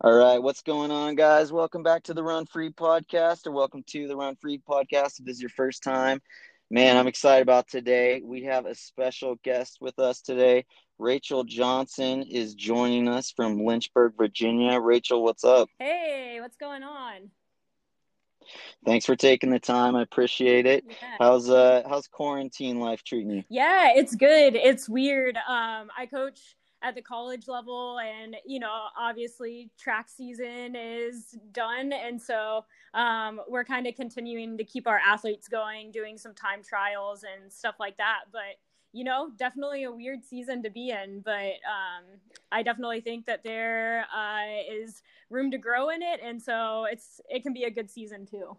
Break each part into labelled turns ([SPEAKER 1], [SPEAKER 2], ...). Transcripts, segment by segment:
[SPEAKER 1] All right, what's going on, guys? Welcome back to the Run Free podcast, or welcome to the Run Free podcast. If this is your first time, man, I'm excited about today. We have a special guest with us today. Rachel Johnson is joining us from Lynchburg, Virginia. Rachel, what's up?
[SPEAKER 2] Hey, what's going on?
[SPEAKER 1] Thanks for taking the time. I appreciate it. Yeah. How's uh how's quarantine life treating you?
[SPEAKER 2] Yeah, it's good. It's weird. Um I coach at the college level and you know obviously track season is done and so um, we're kind of continuing to keep our athletes going doing some time trials and stuff like that. But you know definitely a weird season to be in but um, i definitely think that there uh, is room to grow in it and so it's it can be a good season too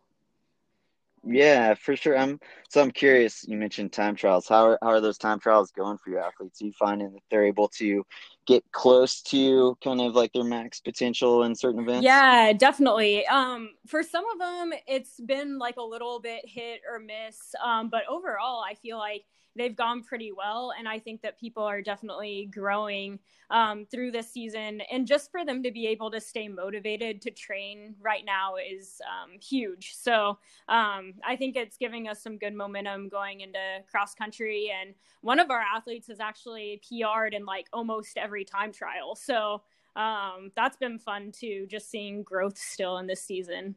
[SPEAKER 1] yeah, for sure. I'm so I'm curious. You mentioned time trials. How are how are those time trials going for your athletes? Are you finding that they're able to get close to kind of like their max potential in certain events?
[SPEAKER 2] Yeah, definitely. Um, for some of them, it's been like a little bit hit or miss. Um, but overall, I feel like they've gone pretty well. And I think that people are definitely growing um, through this season. And just for them to be able to stay motivated to train right now is um, huge. So um, I think it's giving us some good momentum going into cross country. And one of our athletes has actually PR'd in like almost every time trial. So um, that's been fun too, just seeing growth still in this season.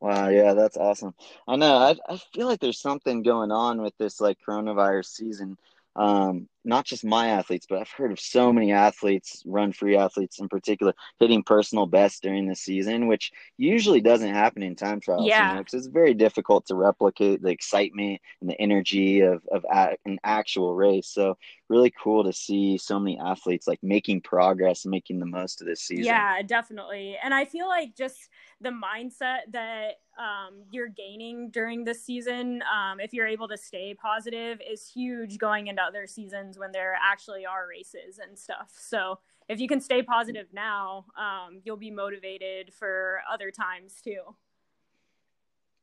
[SPEAKER 1] Wow, yeah, that's awesome. I know. I I feel like there's something going on with this like coronavirus season. Um, not just my athletes, but I've heard of so many athletes, run free athletes in particular, hitting personal best during the season, which usually doesn't happen in time trials.
[SPEAKER 2] Yeah,
[SPEAKER 1] because you know, it's very difficult to replicate the excitement and the energy of of an actual race. So really cool to see so many athletes like making progress, making the most of this season.
[SPEAKER 2] Yeah, definitely. And I feel like just the mindset that um, you're gaining during this season, um, if you're able to stay positive, is huge going into other seasons when there actually are races and stuff. So if you can stay positive now, um, you'll be motivated for other times too.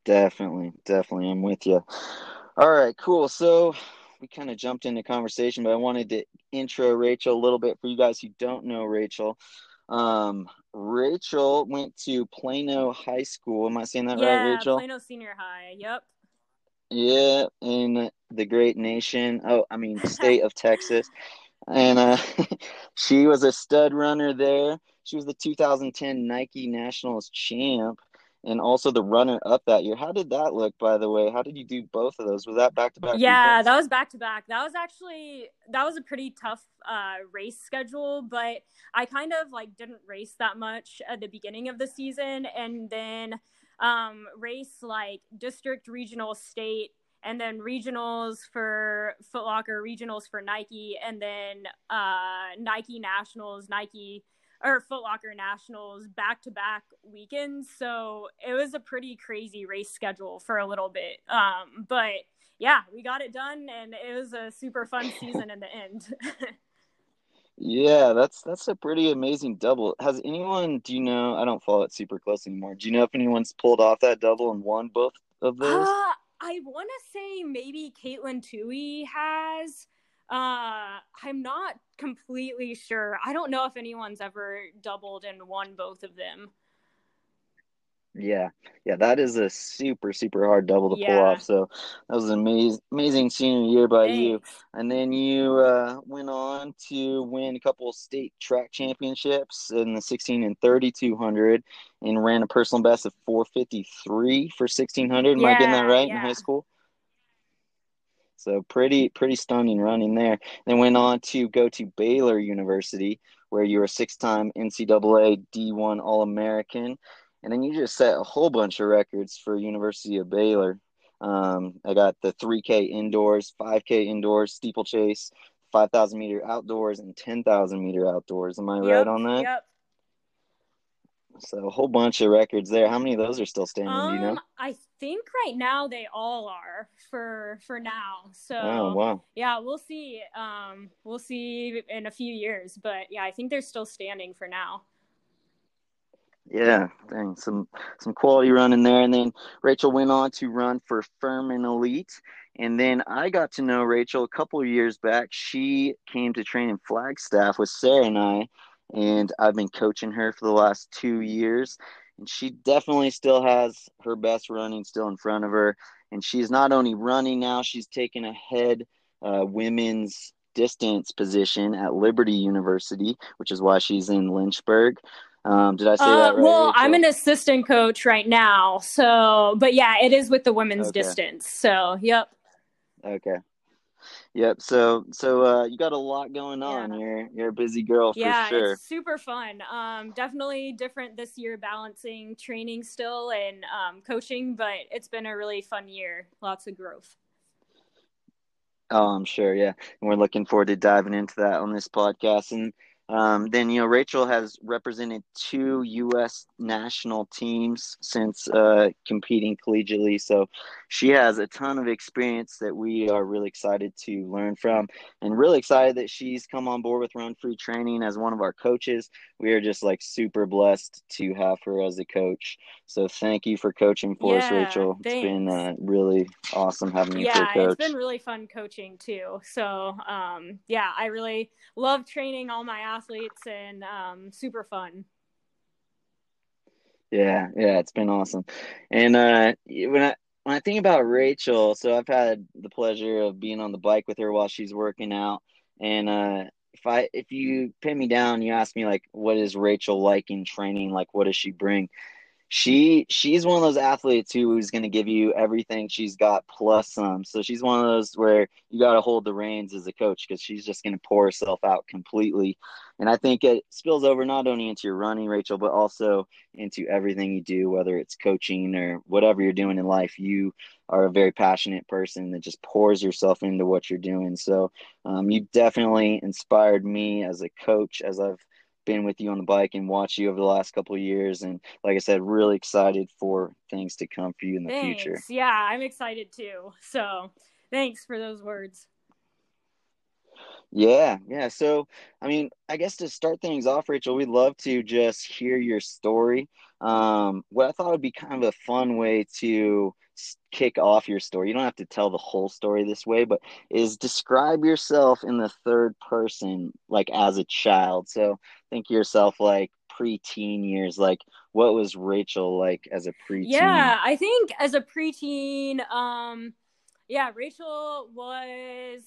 [SPEAKER 1] Definitely, definitely, I'm with you. All right, cool. So we kind of jumped into conversation, but I wanted to intro Rachel a little bit for you guys who don't know Rachel. Um, Rachel went to Plano High School. Am I saying that
[SPEAKER 2] yeah,
[SPEAKER 1] right, Rachel?
[SPEAKER 2] Plano Senior High. Yep.
[SPEAKER 1] Yeah, in the great nation. Oh, I mean, state of Texas. And uh, she was a stud runner there. She was the 2010 Nike Nationals champ and also the runner up that year. How did that look, by the way? How did you do both of those? Was that back to back?
[SPEAKER 2] Yeah, that was back to back. That was actually that was a pretty tough uh, race schedule, but I kind of like didn't race that much at the beginning of the season, and then um, race like district, regional, state. And then regionals for Footlocker, regionals for Nike, and then uh, Nike Nationals, Nike or Footlocker Nationals back to back weekends. So it was a pretty crazy race schedule for a little bit. Um, but yeah, we got it done and it was a super fun season in the end.
[SPEAKER 1] yeah, that's that's a pretty amazing double. Has anyone do you know I don't follow it super close anymore. Do you know if anyone's pulled off that double and won both of those?
[SPEAKER 2] Uh, I wanna say maybe Katelyn Tuohy has. Uh, I'm not completely sure. I don't know if anyone's ever doubled and won both of them.
[SPEAKER 1] Yeah, yeah, that is a super super hard double to yeah. pull off. So that was an amazing amazing senior year by Thanks. you. And then you uh, went on to win a couple state track championships in the 16 and 3200, and ran a personal best of 453 for 1600. Am yeah, I getting that right yeah. in high school? So pretty pretty stunning running there. Then went on to go to Baylor University, where you were a six-time NCAA D1 All-American, and then you just set a whole bunch of records for University of Baylor. Um, I got the 3K indoors, 5K indoors, steeplechase, 5,000 meter outdoors, and 10,000 meter outdoors. Am I
[SPEAKER 2] yep,
[SPEAKER 1] right on that?
[SPEAKER 2] Yep.
[SPEAKER 1] So a whole bunch of records there. How many of those are still standing?
[SPEAKER 2] Um,
[SPEAKER 1] do you know? Um,
[SPEAKER 2] I think right now they all are for for now. So
[SPEAKER 1] oh, wow.
[SPEAKER 2] yeah, we'll see. Um, we'll see in a few years, but yeah, I think they're still standing for now.
[SPEAKER 1] Yeah, dang, some some quality running there, and then Rachel went on to run for Furman Elite, and then I got to know Rachel a couple years back. She came to train in Flagstaff with Sarah and I, and I've been coaching her for the last two years. And she definitely still has her best running still in front of her. And she's not only running now, she's taken a head uh, women's distance position at Liberty University, which is why she's in Lynchburg. Um, did I say uh, that right?
[SPEAKER 2] Well? I'm an assistant coach right now. So, but yeah, it is with the women's okay. distance. So, yep.
[SPEAKER 1] Okay. Yep. So, so uh, you got a lot going on. Yeah. You're you're a busy girl for
[SPEAKER 2] yeah,
[SPEAKER 1] sure.
[SPEAKER 2] it's super fun. Um, definitely different this year, balancing training still and um, coaching, but it's been a really fun year. Lots of growth.
[SPEAKER 1] Oh, I'm sure. Yeah, and we're looking forward to diving into that on this podcast. And um, then you know Rachel has represented two U.S. national teams since uh, competing collegiately, so she has a ton of experience that we are really excited to learn from, and really excited that she's come on board with Run Free Training as one of our coaches. We are just like super blessed to have her as a coach. So thank you for coaching for yeah, us, Rachel. Thanks. It's been uh, really awesome having you
[SPEAKER 2] yeah,
[SPEAKER 1] coach.
[SPEAKER 2] it's been really fun coaching too. So um, yeah, I really love training all my athletes and um, super fun.
[SPEAKER 1] Yeah, yeah, it's been awesome. And uh, when I when I think about Rachel, so I've had the pleasure of being on the bike with her while she's working out, and uh, if I if you pin me down, you ask me like, what is Rachel like in training? Like, what does she bring? She she's one of those athletes who is going to give you everything she's got plus some. So she's one of those where you got to hold the reins as a coach because she's just going to pour herself out completely. And I think it spills over not only into your running, Rachel, but also into everything you do, whether it's coaching or whatever you're doing in life. You are a very passionate person that just pours yourself into what you're doing. So um, you definitely inspired me as a coach as I've been with you on the bike and watched you over the last couple of years and like i said really excited for things to come for you in the
[SPEAKER 2] thanks.
[SPEAKER 1] future
[SPEAKER 2] yeah i'm excited too. So thanks for those words.
[SPEAKER 1] Yeah yeah. So i mean i guess to start things off rachel we'd love to just hear your story. Um, what i thought would be kind of a fun way to kick off your story. You don't have to tell the whole story this way, but is describe yourself in the third person, like as a child. So think yourself like preteen years. Like, what was Rachel like as a preteen?
[SPEAKER 2] Yeah, I think as a preteen, um, yeah, Rachel was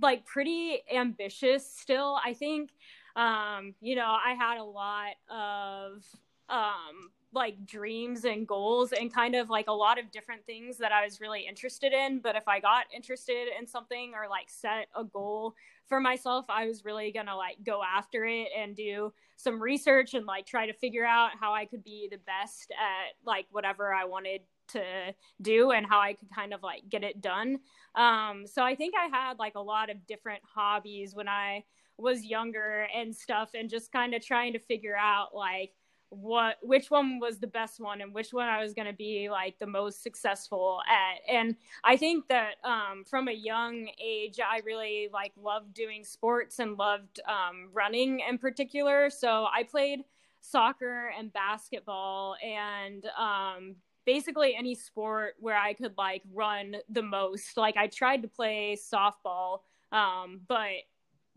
[SPEAKER 2] like pretty ambitious still. I think, um, you know, I had a lot of um like dreams and goals and kind of like a lot of different things that I was really interested in. But if I got interested in something or like set a goal for myself, I was really gonna like go after it and do some research and like try to figure out how I could be the best at like whatever I wanted to do and how I could kind of like get it done. Um, so I think I had like a lot of different hobbies when I was younger and stuff and just kind of trying to figure out like what which one was the best one and which one I was going to be like the most successful at. And I think that um, from a young age, I really like loved doing sports and loved um, running in particular. So I played soccer and basketball and um, basically any sport where I could like run the most. Like I tried to play softball, um, but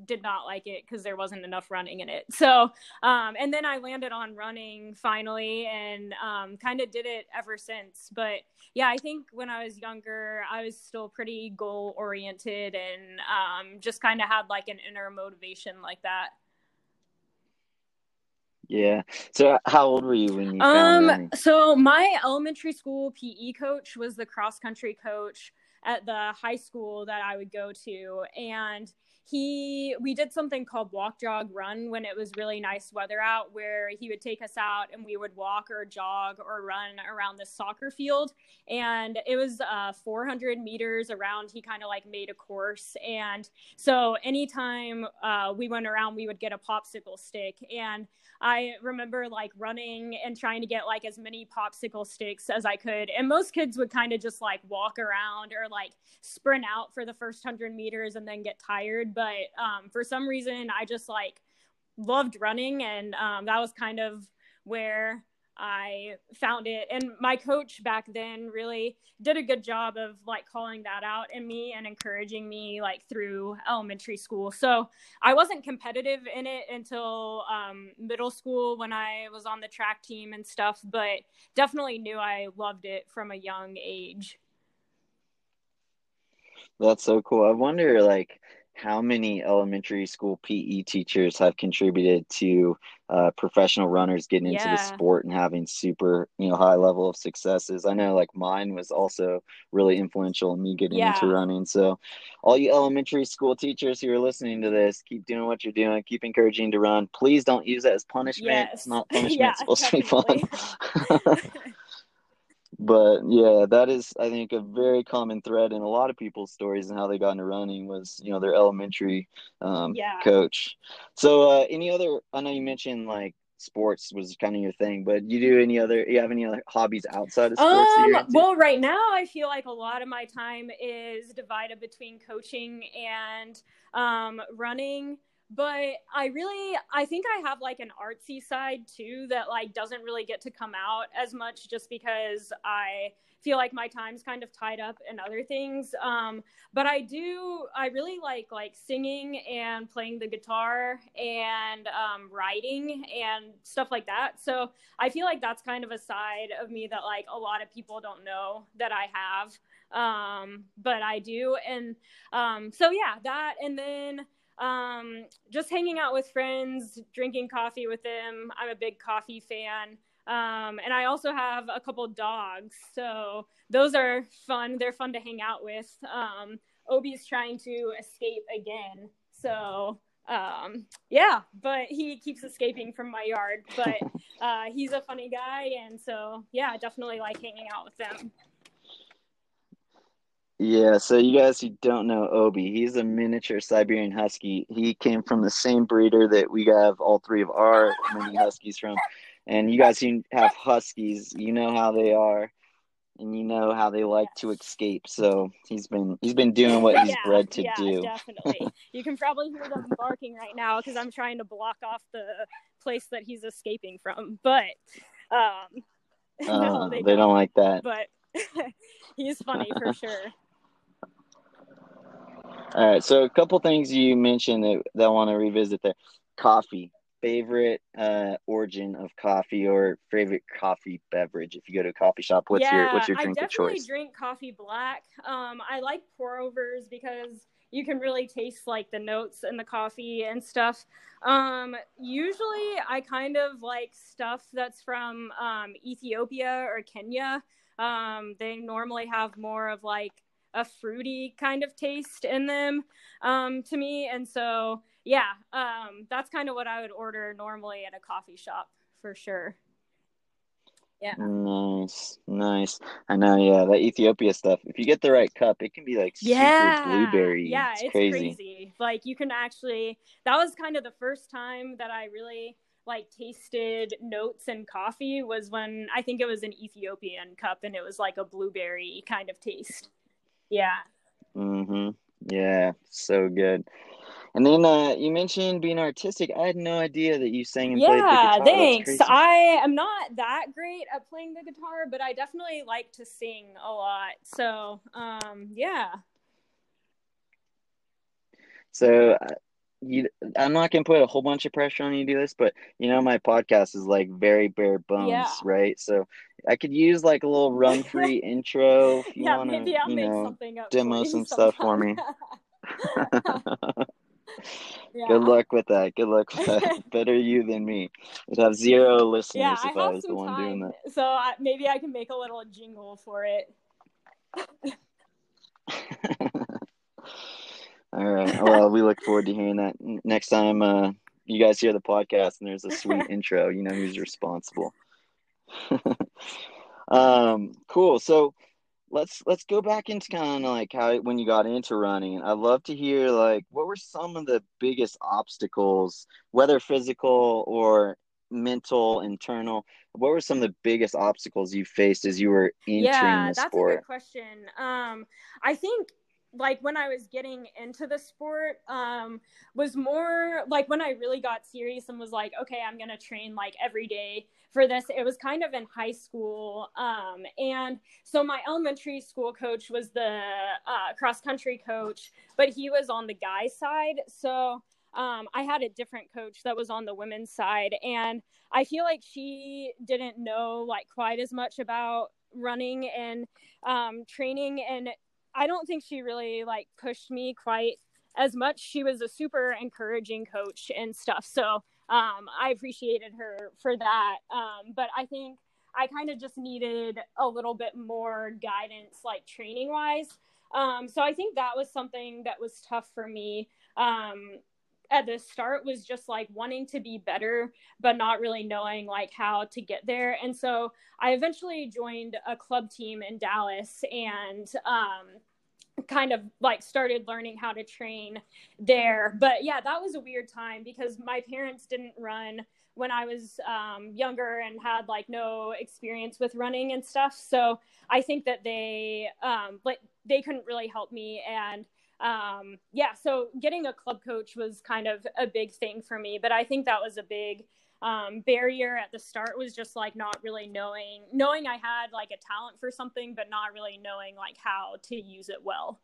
[SPEAKER 2] did not like it because there wasn't enough running in it. So, um, and then I landed on running finally and um, kind of did it ever since. But yeah, I think when I was younger, I was still pretty goal oriented and um, just kind of had like an inner motivation like that.
[SPEAKER 1] Yeah. So how old were you when you
[SPEAKER 2] um,
[SPEAKER 1] running?
[SPEAKER 2] So my elementary school PE coach was the cross country coach at the high school that I would go to. And he we did something called walk jog run when it was really nice weather out where he would take us out and we would walk or jog or run around the soccer field and it was uh, 400 meters around he kind of like made a course and so anytime uh, we went around we would get a popsicle stick and I remember like running and trying to get like as many popsicle sticks as I could. And most kids would kind of just like walk around or like sprint out for the first hundred meters and then get tired. But um, for some reason, I just like loved running. And um, that was kind of where I found it. And my coach back then really did a good job of like calling that out in me and encouraging me like through elementary school. So I wasn't competitive in it until um, middle school when I was on the track team and stuff, but definitely knew I loved it from a young age.
[SPEAKER 1] That's so cool. I wonder, like, how many elementary school PE teachers have contributed to uh, professional runners getting into the sport and having super, you know, high level of successes. I know, like, mine was also really influential in me getting yeah. into running. So, all you elementary school teachers who are listening to this, keep doing what you're doing. Keep encouraging to run. Please don't use it as punishment. Yes. It's not punishment. yeah, it's supposed to be fun. but yeah, that is I think a very common thread in a lot of people's stories and how they got into running was you know their elementary um, yeah. coach. So uh, any other? I know you mentioned like sports was kind of your thing, but you do any other? You have any other hobbies outside of sports?
[SPEAKER 2] Um, well, right now I feel like a lot of my time is divided between coaching and um, running but i really i think i have like an artsy side too that like doesn't really get to come out as much just because i feel like my time's kind of tied up in other things. Um, but i do i really like like singing and playing the guitar and um, writing and stuff like that. So i feel like that's kind of a side of me that like a lot of people don't know that i have. Um, but i do. And um, so yeah that and then um, just hanging out with friends, drinking coffee with them. I'm a big coffee fan. Um, and I also have a couple dogs. So those are fun. They're fun to hang out with. Um, Obi's trying to escape again. So um, yeah, but he keeps escaping from my yard. But uh, he's a funny guy. And so, yeah, I definitely like hanging out with them.
[SPEAKER 1] Yeah, so you guys who don't know Obi, he's a miniature Siberian Husky. He came from the same breeder that we have all three of our mini Huskies from. And you guys who have Huskies, you know how they are and you know how they like to escape. So he's been he's been doing what he's yeah, bred to
[SPEAKER 2] yeah,
[SPEAKER 1] do.
[SPEAKER 2] definitely. you can probably hear them barking right now because I'm trying to block off the place that he's escaping from. But um
[SPEAKER 1] uh, no, they, they don't. don't like that.
[SPEAKER 2] But he's funny for sure.
[SPEAKER 1] All right, so a couple things you mentioned that, that I want to revisit there. Coffee, favorite uh, origin of coffee or favorite coffee beverage. If you go to a coffee shop, what's yeah, your what's your drink of choice? I
[SPEAKER 2] definitely drink coffee black. Um, I like pour overs because you can really taste like the notes in the coffee and stuff. Um, usually, I kind of like stuff that's from um, Ethiopia or Kenya. Um, they normally have more of like a fruity kind of taste in them um, to me. And so, yeah, um, that's kind of what I would order normally at a coffee shop for sure. Yeah.
[SPEAKER 1] Nice, nice. I know. Yeah, that Ethiopia stuff. If you get the right cup, it can be like yeah, super blueberry.
[SPEAKER 2] Yeah,
[SPEAKER 1] it's,
[SPEAKER 2] it's
[SPEAKER 1] crazy.
[SPEAKER 2] crazy. Like you can actually. That was kind of the first time that I really like tasted notes and coffee was when I think it was an Ethiopian cup and it was like a blueberry kind of taste. Yeah.
[SPEAKER 1] Mhm. Yeah, so good. And then uh, you mentioned being artistic. I had no idea that you sang and yeah, played the guitar.
[SPEAKER 2] Yeah, thanks. I am not that great at playing the guitar, but I definitely like to sing a lot. So, um, yeah.
[SPEAKER 1] So, uh, you I'm not gonna put a whole bunch of pressure on you to do this, but you know my podcast is like very bare bones, yeah. right? So I could use like a little run free intro if you yeah, wanna you know demo some stuff for me. yeah. Good luck with that. Good luck with that. Better you than me. I'd have zero listeners yeah, if I, I was the one
[SPEAKER 2] time,
[SPEAKER 1] doing that.
[SPEAKER 2] So I, maybe I can make a little jingle for it.
[SPEAKER 1] All right. Well, we look forward to hearing that next time uh, you guys hear the podcast and there's a sweet intro. You know who's responsible. um, cool. So let's let's go back into kind of like how when you got into running. I'd love to hear like what were some of the biggest obstacles, whether physical or mental, internal. What were some of the biggest obstacles you faced as you were entering
[SPEAKER 2] yeah,
[SPEAKER 1] the
[SPEAKER 2] sport?
[SPEAKER 1] Yeah,
[SPEAKER 2] that's a good question. Um, I think like when I was getting into the sport um, was more like when I really got serious and was like, okay, I'm gonna train like every day for this. It was kind of in high school, um, and so my elementary school coach was the uh, cross country coach, but he was on the guy side, so. Um, I had a different coach that was on the women's side, and I feel like she didn't know like quite as much about running and um, training and I don't think she really like pushed me quite as much. She was a super encouraging coach and stuff. So um, I appreciated her for that. Um, but I think I kind of just needed a little bit more guidance, like training wise. Um, so I think that was something that was tough for me um, at the start was just like wanting to be better but not really knowing like how to get there and so i eventually joined a club team in dallas and um, kind of like started learning how to train there. But yeah, that was a weird time because my parents didn't run when I was um, younger and had like no experience with running and stuff. So I think that they um, like they couldn't really help me and um, yeah, so getting a club coach was kind of a big thing for me. But I think that was a big um, barrier at the start was just like not really knowing knowing I had like a talent for something, but not really knowing like how to use it well.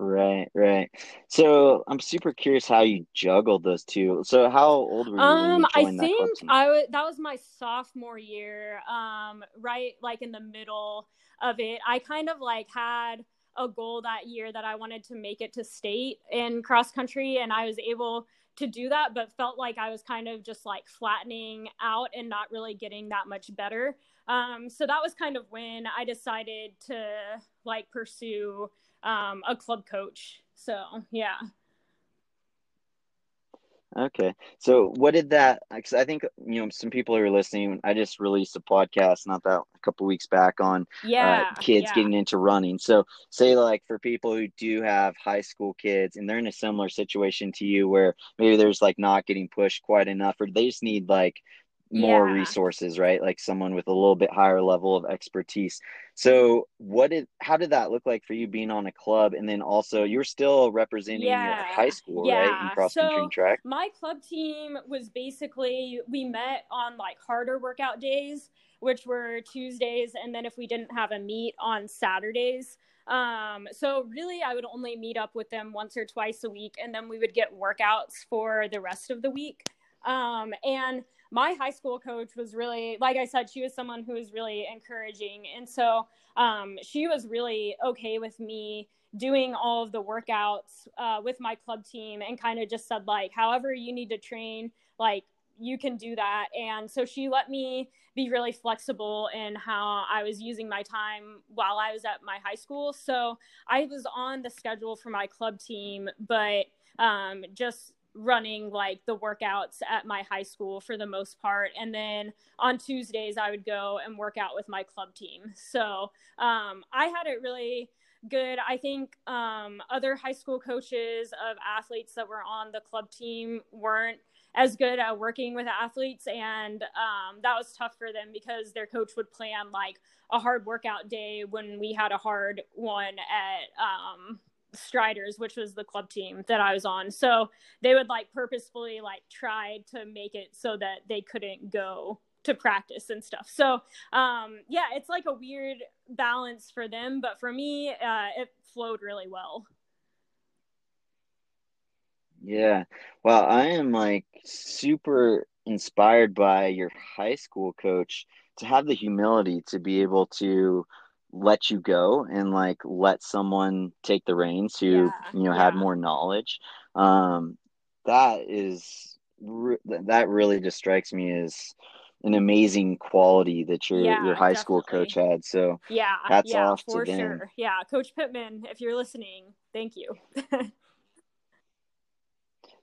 [SPEAKER 1] Right, right. So I'm super curious how you juggled those two. So how old were you? Um, you
[SPEAKER 2] I think I w- that was my sophomore year. Um, right, like in the middle of it. I kind of like had a goal that year that I wanted to make it to state in cross country, and I was able to do that, but felt like I was kind of just like flattening out and not really getting that much better. Um, so that was kind of when I decided to like pursue um, a club coach. So yeah.
[SPEAKER 1] Okay. So what did that cuz I think you know some people are listening I just released a podcast not that a couple weeks back on uh, yeah, uh, kids yeah. getting into running. So say like for people who do have high school kids and they're in a similar situation to you where maybe there's like not getting pushed quite enough or they just need like more yeah. resources, right? Like someone with a little bit higher level of expertise. So, what did how did that look like for you being on a club, and then also you're still representing yeah. high school, yeah. right, in cross country so track?
[SPEAKER 2] My club team was basically we met on like harder workout days, which were Tuesdays, and then if we didn't have a meet on Saturdays. Um, so really, I would only meet up with them once or twice a week, and then we would get workouts for the rest of the week. Um, and my high school coach was really, like I said, she was someone who was really encouraging. And so um, she was really okay with me doing all of the workouts uh, with my club team and kind of just said, like, however you need to train, like, you can do that. And so she let me be really flexible in how I was using my time while I was at my high school. So I was on the schedule for my club team, but um, just running like the workouts at my high school for the most part. And then on tuesdays i would go and work out with my club team. So um, i had it really good. I think um, other high school coaches of athletes that were on the club team weren't as good at working with athletes. And um, that was tough for them because their coach would plan like a hard workout day when we had a hard one at um, Striders, which was the club team that I was on. So they would like purposefully like try to make it so that they couldn't go to practice and stuff. So um, yeah, it's like a weird balance for them, but for me, uh, it flowed really well.
[SPEAKER 1] Yeah. Well, I am like super inspired by your high school coach to have the humility to be able to let you go and like let someone take the reins who yeah, you know yeah. had more knowledge um that is that really just strikes me as an amazing quality that your yeah, your high definitely. school coach had so
[SPEAKER 2] yeah hats yeah, off for to them. sure yeah coach pittman if you're listening thank you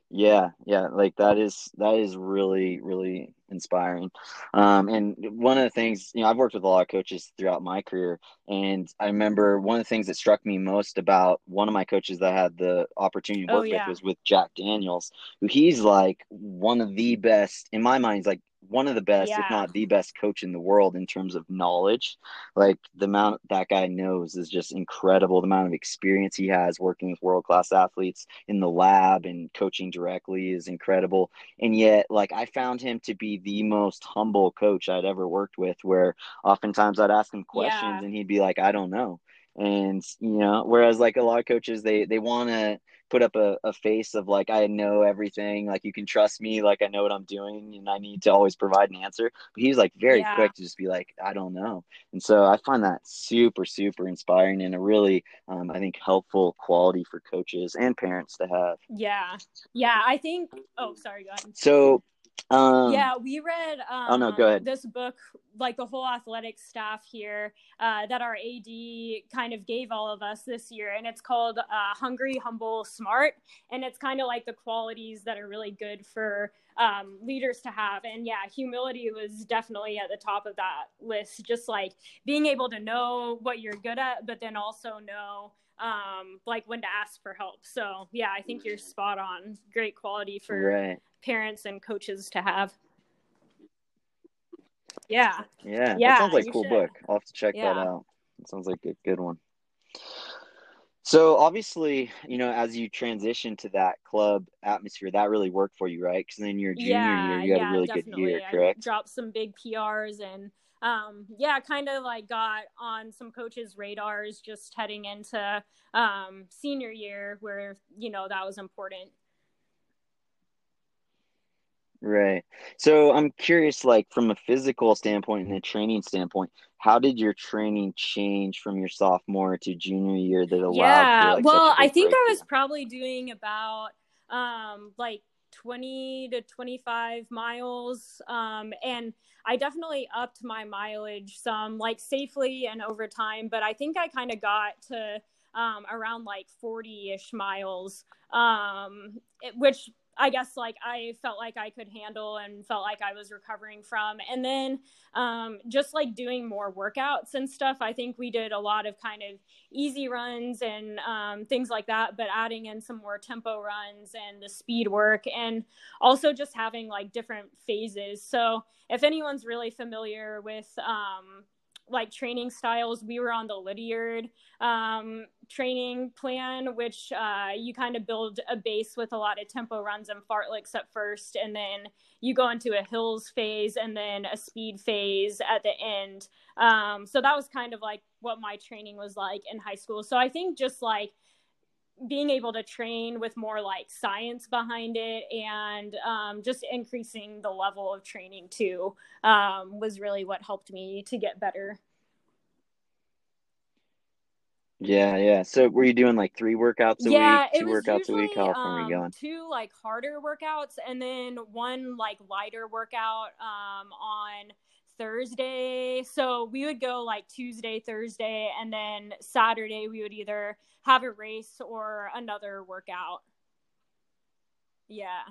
[SPEAKER 1] yeah yeah like that is that is really really inspiring um and one of the things you know i've worked with a lot of coaches throughout my career and i remember one of the things that struck me most about one of my coaches that I had the opportunity to oh, work oh, yeah. with was with jack daniels who he's like one of the best in my mind he's like one of the best,
[SPEAKER 2] Yeah.
[SPEAKER 1] if not the best coach in the world in terms of knowledge. Like the amount that guy knows is just incredible. The amount of experience he has working with world class athletes in the lab and coaching directly is incredible. And yet, like I found him to be the most humble coach I'd ever worked with, where oftentimes I'd ask him questions
[SPEAKER 2] Yeah.
[SPEAKER 1] and he'd be like, I don't know. And you know, whereas like a lot of coaches, they they want to put up a, a face of like I know everything, like you can trust me, like I know what I'm doing, and I need to always provide an answer. But he's like very
[SPEAKER 2] Yeah.
[SPEAKER 1] quick to just be like, I don't know. And so I find that super super inspiring and a really um, I think helpful quality for coaches and parents to have.
[SPEAKER 2] Yeah. Yeah. I think, oh, sorry, go ahead.
[SPEAKER 1] So um,
[SPEAKER 2] yeah, we read um,
[SPEAKER 1] Oh, no, go ahead.
[SPEAKER 2] this book, like the whole athletic staff here, uh, that our AD kind of gave all of us this year, and it's called uh, "Hungry, Humble, Smart," and it's kind of like the qualities that are really good for um, leaders to have. And yeah, humility was definitely at the top of that list. Just like being able to know what you're good at, but then also know um like when to ask for help so yeah i think you're spot on great quality for
[SPEAKER 1] right.
[SPEAKER 2] parents and coaches to have. Yeah.
[SPEAKER 1] Yeah,
[SPEAKER 2] Yeah,
[SPEAKER 1] that sounds like a cool
[SPEAKER 2] should.
[SPEAKER 1] book. I'll have to check that out. It sounds like a good one. So obviously, you know, as you transition to that club atmosphere, that really worked for you, right? Because then your junior
[SPEAKER 2] yeah,
[SPEAKER 1] year, you had
[SPEAKER 2] yeah,
[SPEAKER 1] a really
[SPEAKER 2] definitely.
[SPEAKER 1] good year,
[SPEAKER 2] I
[SPEAKER 1] correct?
[SPEAKER 2] dropped some big PRs and um yeah, kind of like got on some coaches' radars just heading into um senior year where, you know, that was important.
[SPEAKER 1] Right. So I'm curious, like from a physical standpoint and a training standpoint, how did your training change from your sophomore to junior year that allowed for
[SPEAKER 2] yeah
[SPEAKER 1] like
[SPEAKER 2] well
[SPEAKER 1] I a
[SPEAKER 2] i
[SPEAKER 1] big
[SPEAKER 2] think i was probably doing about um like 20 to 25 miles. Um and i definitely upped my mileage some like safely and over time but i think i kind of got to um around like 40ish miles. Um it- which I guess like I felt like I could handle and felt like I was recovering from. And then um, just like doing more workouts and stuff, I think we did a lot of kind of easy runs and um, things like that, but adding in some more tempo runs and the speed work and also just having like different phases. So if anyone's really familiar with um, like training styles, we were on the Lydiard um, training plan, which uh, you kind of build a base with a lot of tempo runs and fartleks at first, and then you go into a hills phase and then a speed phase at the end. Um, so that was kind of like what my training was like in high school. So I think just like being able to train with more like science behind it and um, just increasing the level of training too um, was really what helped me to get better.
[SPEAKER 1] Yeah, yeah. So were you doing like three workouts a
[SPEAKER 2] yeah,
[SPEAKER 1] week, two workouts a
[SPEAKER 2] usually
[SPEAKER 1] week? How often were you
[SPEAKER 2] um,
[SPEAKER 1] going?
[SPEAKER 2] two like harder workouts and then one like lighter workout um, on Thursday. So we would go like Tuesday, Thursday, and then Saturday we would either have a race or another workout. Yeah.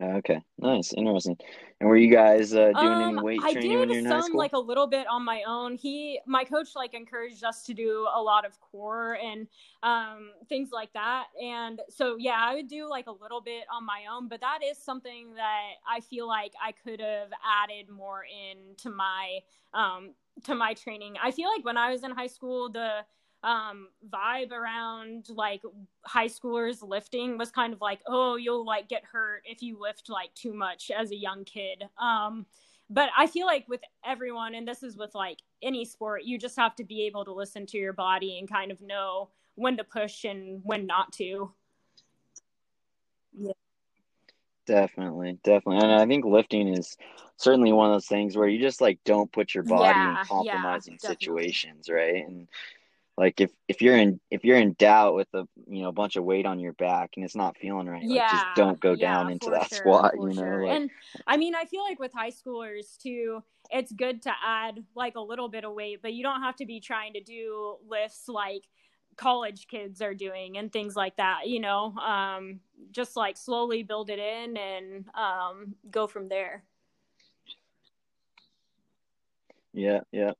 [SPEAKER 1] Okay, nice, interesting. And were you guys uh, doing any
[SPEAKER 2] Um,
[SPEAKER 1] weight training when
[SPEAKER 2] did
[SPEAKER 1] you're in high
[SPEAKER 2] some
[SPEAKER 1] school?
[SPEAKER 2] like a little bit on my own. He, my coach, like encouraged us to do a lot of core and um, things like that. And so, yeah, I would do like a little bit on my own, but that is something that I feel like I could have added more into my um, to my training. I feel like when I was in high school, the um vibe around like high schoolers lifting was kind of like oh you'll like get hurt if you lift like too much as a young kid um but i feel like with everyone and this is with like any sport you just have to be able to listen to your body and kind of know when to push and when not to Yeah.
[SPEAKER 1] Definitely, definitely. And I think lifting is certainly one of those things where you just like don't put your body
[SPEAKER 2] Yeah,
[SPEAKER 1] in compromising
[SPEAKER 2] definitely.
[SPEAKER 1] situations, right? And like if if you're in if you're in doubt with a you know a bunch of weight on your back and it's not feeling right, like just don't go
[SPEAKER 2] yeah
[SPEAKER 1] down into that
[SPEAKER 2] sure
[SPEAKER 1] squat, you know,
[SPEAKER 2] sure.
[SPEAKER 1] like
[SPEAKER 2] and i mean i feel like with high schoolers too it's good to add like a little bit of weight but you don't have to be trying to do lifts like college kids are doing and things like that you know? Um just like slowly build it in and um go from there.
[SPEAKER 1] Yeah, yeah.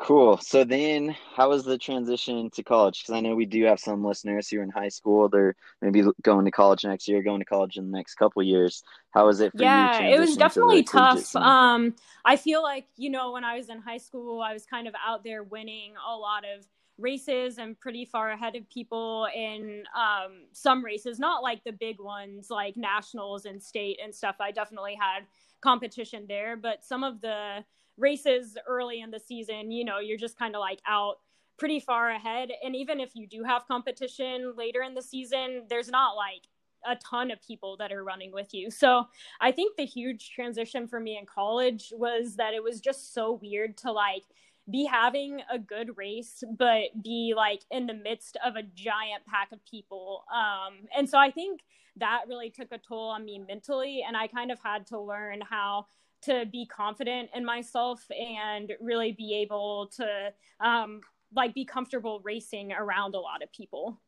[SPEAKER 1] Cool. So then, how was the transition to college? Because I know we do have some listeners who are in high school. They're maybe going to college next year, going to college in the next couple years. How was it for
[SPEAKER 2] yeah,
[SPEAKER 1] you?
[SPEAKER 2] Yeah, it was definitely to tough. Um, I feel like you know when I was in high school, I was kind of out there winning a lot of races and pretty far ahead of people in um, some races, not like the big ones like nationals and state and stuff. I definitely had competition there, but some of the races early in the season, you know, you're just kind of like out pretty far ahead. And even if you do have competition later in the season, there's not like a ton of people that are running with you. So I think the huge transition for me in college was that it was just so weird to like be having a good race, but be like in the midst of a giant pack of people. Um, and so I think that really took a toll on me mentally. And I kind of had to learn how to be confident in myself and really be able to um, like be comfortable racing around a lot of people.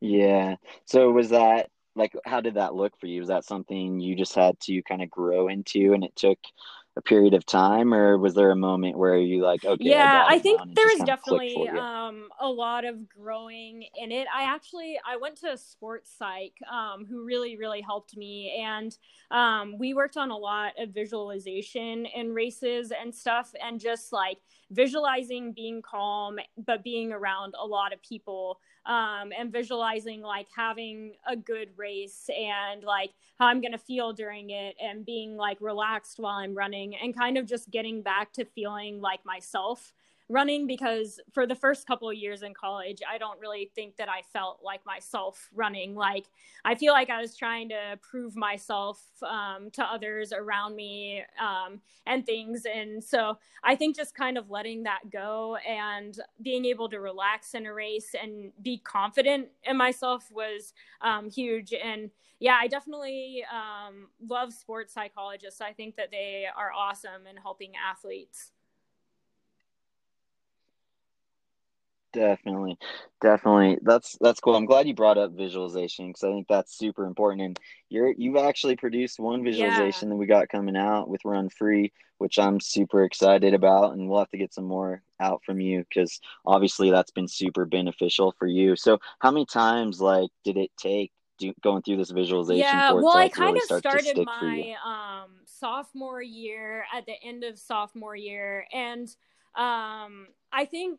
[SPEAKER 1] Yeah. So was that like how did that look for you? Was that something you just had to kind of grow into and it took a period of time or was there a moment where you like okay
[SPEAKER 2] yeah i, I think there was definitely um, a lot of growing in it. I actually i went to a sports psych um, who really really helped me and um, we worked on a lot of visualization in races and stuff and just like visualizing being calm but being around a lot of people um, and visualizing like having a good race and like how I'm going to feel during it and being like relaxed while I'm running and kind of just getting back to feeling like myself running because for the first couple of years in college, I don't really think that I felt like myself running. Like, I feel like I was trying to prove myself um, to others around me um, and things. And so I think just kind of letting that go and being able to relax in a race and be confident in myself was um, huge. And yeah, I definitely um, love sports psychologists. I think that they are awesome in helping athletes.
[SPEAKER 1] Definitely, definitely. That's that's cool. I'm glad you brought up visualization because I think that's super important. And you're you've actually produced one visualization yeah. that we got coming out with Run Free, which I'm super excited about, and we'll have to get some more out from you because obviously that's been super beneficial for you. So, how many times like did it take do, going through this visualization?
[SPEAKER 2] Yeah, well, I kind really of started my um, sophomore year at the end of sophomore year, and um, I think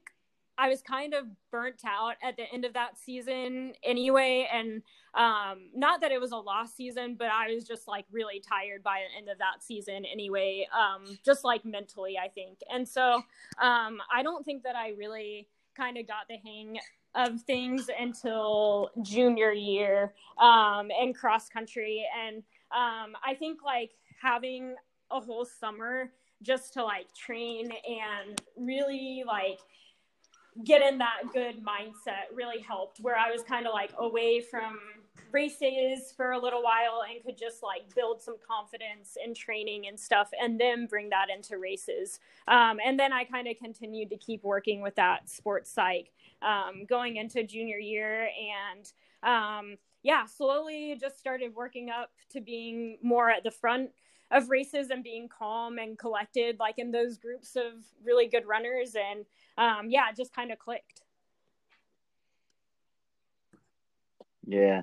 [SPEAKER 2] I was kind of burnt out at the end of that season anyway. And um, not that it was a lost season, but I was just like really tired by the end of that season anyway, um, just like mentally, I think. And so um, I don't think that I really kind of got the hang of things until junior year um, in cross country. And um, I think like having a whole summer just to like train and really like get in that good mindset really helped where I was kind of like away from races for a little while and could just like build some confidence in training and stuff and then bring that into races. Um, and then I kind of continued to keep working with that sports psych um, going into junior year and um, yeah, slowly just started working up to being more at the front of races and being calm and collected like in those groups of really good runners and um, yeah, it just kind of clicked.
[SPEAKER 1] Yeah,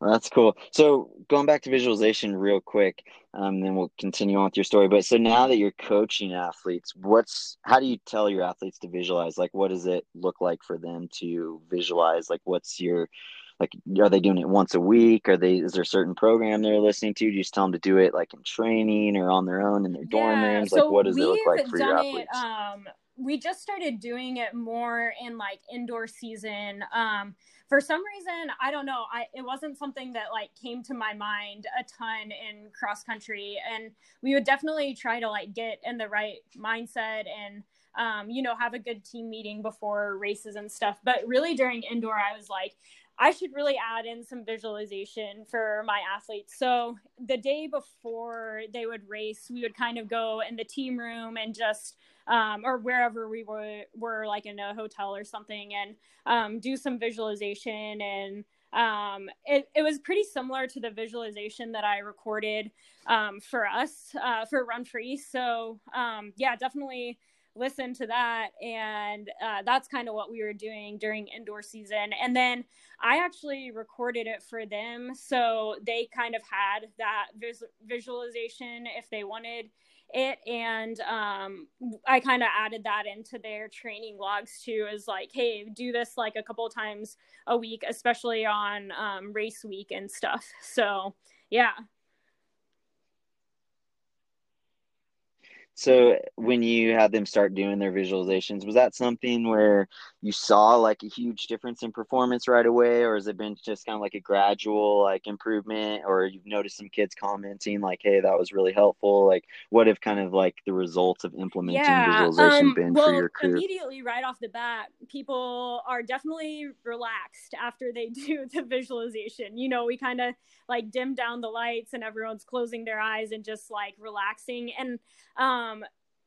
[SPEAKER 1] well, that's cool. So going back to visualization real quick, um, then we'll continue on with your story. But so now that you're coaching athletes, what's how do you tell your athletes to visualize? Like, what does it look like for them to visualize? Like, what's your like are they doing it once a week are they is there a certain program they're listening to do you just tell them to do it like in training or on their own in their dorm yeah, rooms so like what does it look like for your athletes it,
[SPEAKER 2] um, we just started doing it more in like indoor season. Um, for some reason, I don't know. I it wasn't something that like came to my mind a ton in cross country, and we would definitely try to like get in the right mindset and um, you know have a good team meeting before races and stuff. But really during indoor, I was like, I should really add in some visualization for my athletes. So the day before they would race, we would kind of go in the team room and just um, or wherever we were were like in a hotel or something and um, do some visualization and um, it, it was pretty similar to the visualization that I recorded um, for us uh, for Run Free. So um, yeah, definitely listen to that and uh, that's kind of what we were doing during indoor season and then i actually recorded it for them so they kind of had that vis- visualization if they wanted it and um, i kind of added that into their training logs too is like hey do this like a couple times a week especially on um, race week and stuff. So yeah
[SPEAKER 1] So when you had them start doing their visualizations, was that something where you saw like a huge difference in performance right away, or has it been just kind of like a gradual like improvement, or you've noticed some kids commenting like, "Hey, that was really helpful." Like, what have kind of like the results of implementing yeah, visualization um, been
[SPEAKER 2] well,
[SPEAKER 1] for your crew?
[SPEAKER 2] Immediately, right off the bat, people are definitely relaxed after they do the visualization. You know, we kind of like dim down the lights and everyone's closing their eyes and just like relaxing and um Um,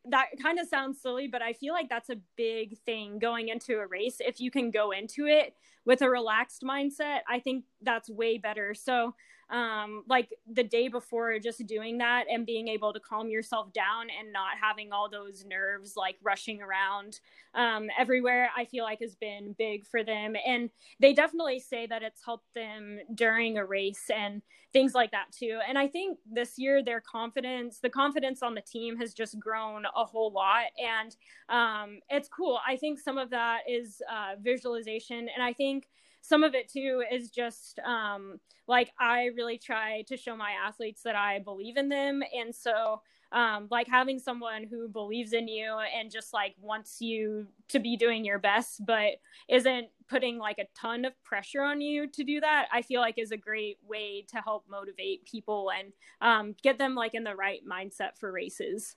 [SPEAKER 2] that kind of sounds silly, but I feel like that's a big thing going into a race. If you can go into it with a relaxed mindset, I think that's way better. So um, like the day before just doing that and being able to calm yourself down and not having all those nerves like rushing around um, everywhere i feel like has been big for them. And they definitely say that it's helped them during a race and things like that too. And i think this year their confidence the confidence on the team has just grown a whole lot. And um, it's cool. I think some of that is uh, visualization. And i think some of it too is just um, like I really try to show my athletes that I believe in them. And so, um, like having someone who believes in you and just like wants you to be doing your best, but isn't putting like a ton of pressure on you to do that, I feel like is a great way to help motivate people and um, get them like in the right mindset for races.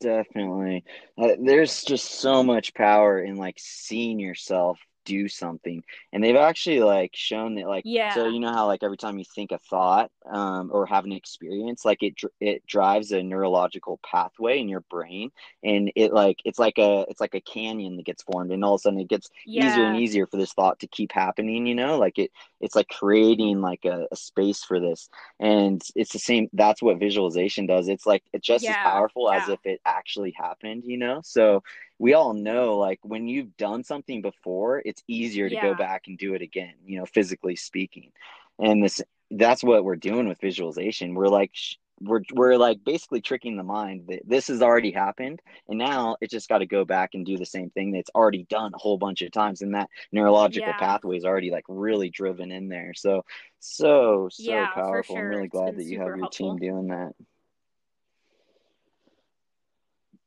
[SPEAKER 1] Definitely. Uh, there's just so much power in like seeing yourself do something. And they've actually like shown that like yeah. so you know how like every time you think a thought um, or have an experience like it it drives a neurological pathway in your brain. And it like it's like a it's like a canyon that gets formed and all of a sudden it gets yeah. easier and easier for this thought to keep happening you know? Like it it's like creating like a, a space for this. And it's the same that's what visualization does. It's like it's just yeah. as powerful yeah. as if it actually happened you know? So we all know like when you've done something before it's easier to yeah. go back and do it again you know physically speaking and this that's what we're doing with visualization we're like we're we're like basically tricking the mind that this has already happened and now it just got to go back and do the same thing that's already done a whole bunch of times and that neurological yeah. pathway is already like really driven in there so so so yeah, powerful sure. i'm really glad that you have your helpful. team doing that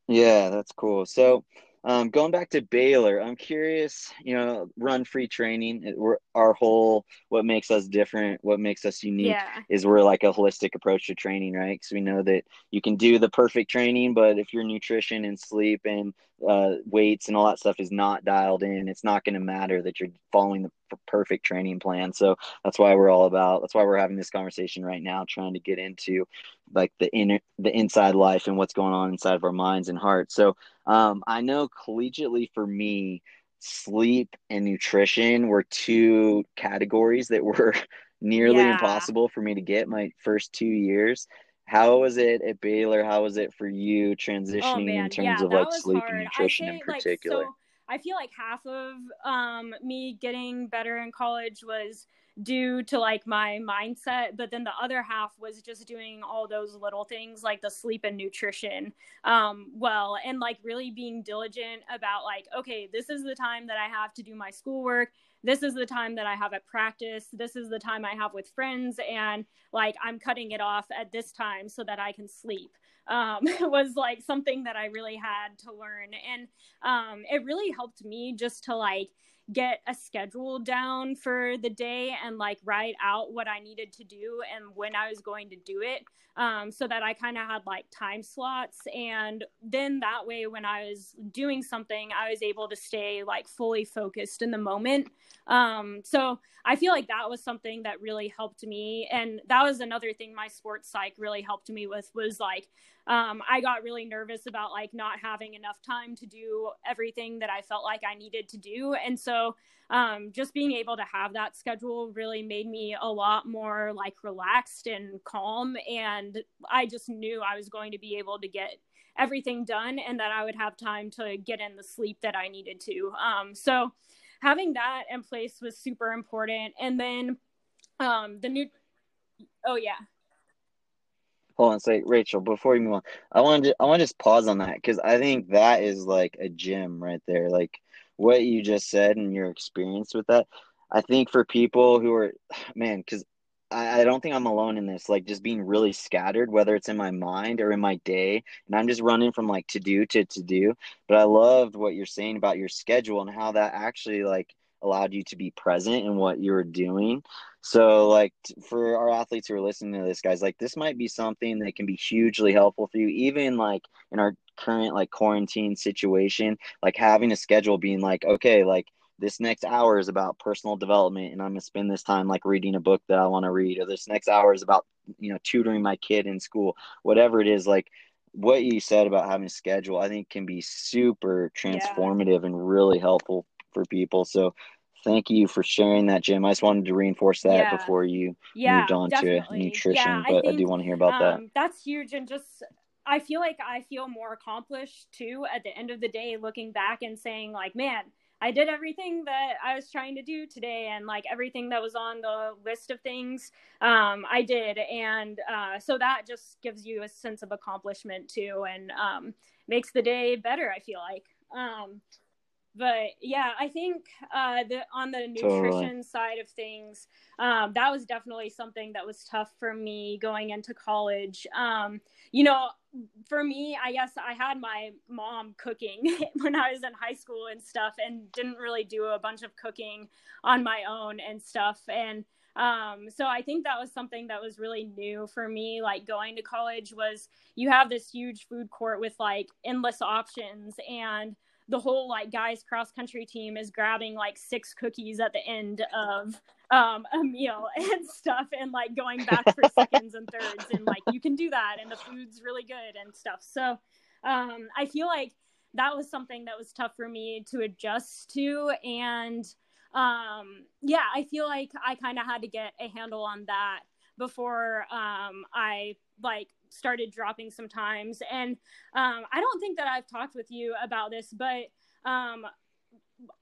[SPEAKER 1] yeah, that's cool. So, um, going back to Baylor, I'm curious, you know, run free training, it, we're, our whole, what makes us different, what makes us unique yeah. is we're like a holistic approach to training, right? Because we know that you can do the perfect training, but if your nutrition and sleep and uh, weights and all that stuff is not dialed in, it's not going to matter that you're following the perfect training plan. So that's why we're all about. That's why we're having this conversation right now, trying to get into like the inner, the inside life and what's going on inside of our minds and hearts. So um, I know collegiately for me, sleep and nutrition were two categories that were nearly yeah. impossible for me to get my first two years how was it at Baylor? How was it for you transitioning oh, in terms yeah, of like sleep hard. and nutrition in particular?
[SPEAKER 2] Like, so I feel like half of um, me getting better in college was due to like my mindset but then the other half was just doing all those little things like the sleep and nutrition um, well and like really being diligent about like okay this is the time that i have to do my schoolwork this is the time that I have at practice. This is the time I have with friends. And like, I'm cutting it off at this time so that I can sleep. Um, was like something that I really had to learn. And um, it really helped me just to like, get a schedule down for the day and like write out what I needed to do and when I was going to do it um, so that I kind of had like time slots. And then that way, when I was doing something, I was able to stay like fully focused in the moment. Um, so I feel like that was something that really helped me. And that was another thing my sports psych really helped me with was like, um, I got really nervous about like not having enough time to do everything that I felt like I needed to do. And so um, just being able to have that schedule really made me a lot more like relaxed and calm. And I just knew I was going to be able to get everything done and that I would have time to get in the sleep that I needed to. Um, so having that in place was super important. And then um, the new, oh yeah
[SPEAKER 1] hold on, say Rachel, before you move on, I want to I want to just pause on that because I think that is like a gem right there. Like what you just said and your experience with that. I think for people who are, man, because I, I don't think I'm alone in this. Like just being really scattered, whether it's in my mind or in my day, and I'm just running from like to do to to do. But I loved what you're saying about your schedule and how that actually like allowed you to be present in what you were doing. So, like for our athletes who are listening to this, guys, like this might be something that can be hugely helpful for you, even like in our current like quarantine situation, like having a schedule being like, okay, like this next hour is about personal development and I'm gonna spend this time like reading a book that I want to read, or this next hour is about you know tutoring my kid in school, whatever it is, like what you said about having a schedule, I think can be super transformative yeah. and really helpful for people. So thank you for sharing that, Jim. I just wanted to reinforce that yeah. before you yeah, moved on definitely. to nutrition, yeah, but I, think, I, do want to hear about um, that.
[SPEAKER 2] That's huge, and just I feel like I feel more accomplished too at the end of the day, looking back and saying like, man. I did everything that I was trying to do today, and like everything that was on the list of things, um, I did, and uh, so that just gives you a sense of accomplishment too, and um, makes the day better. I feel like. Um, but yeah, I think uh, the on the nutrition totally. side of things, um, that was definitely something that was tough for me going into college. Um, you know, for me, I guess I had my mom cooking when I was in high school and stuff, and didn't really do a bunch of cooking on my own and stuff. And um, so I think that was something that was really new for me. Like going to college was you have this huge food court with like endless options and the whole like guys cross country team is grabbing like six cookies at the end of um, a meal and stuff and like going back for seconds and thirds and like you can do that and the food's really good and stuff. So um, i feel like that was something that was tough for me to adjust to and um, yeah i feel like i kind of had to get a handle on that before um, i like started dropping sometimes. And um, I don't think that I've talked with you about this, but um,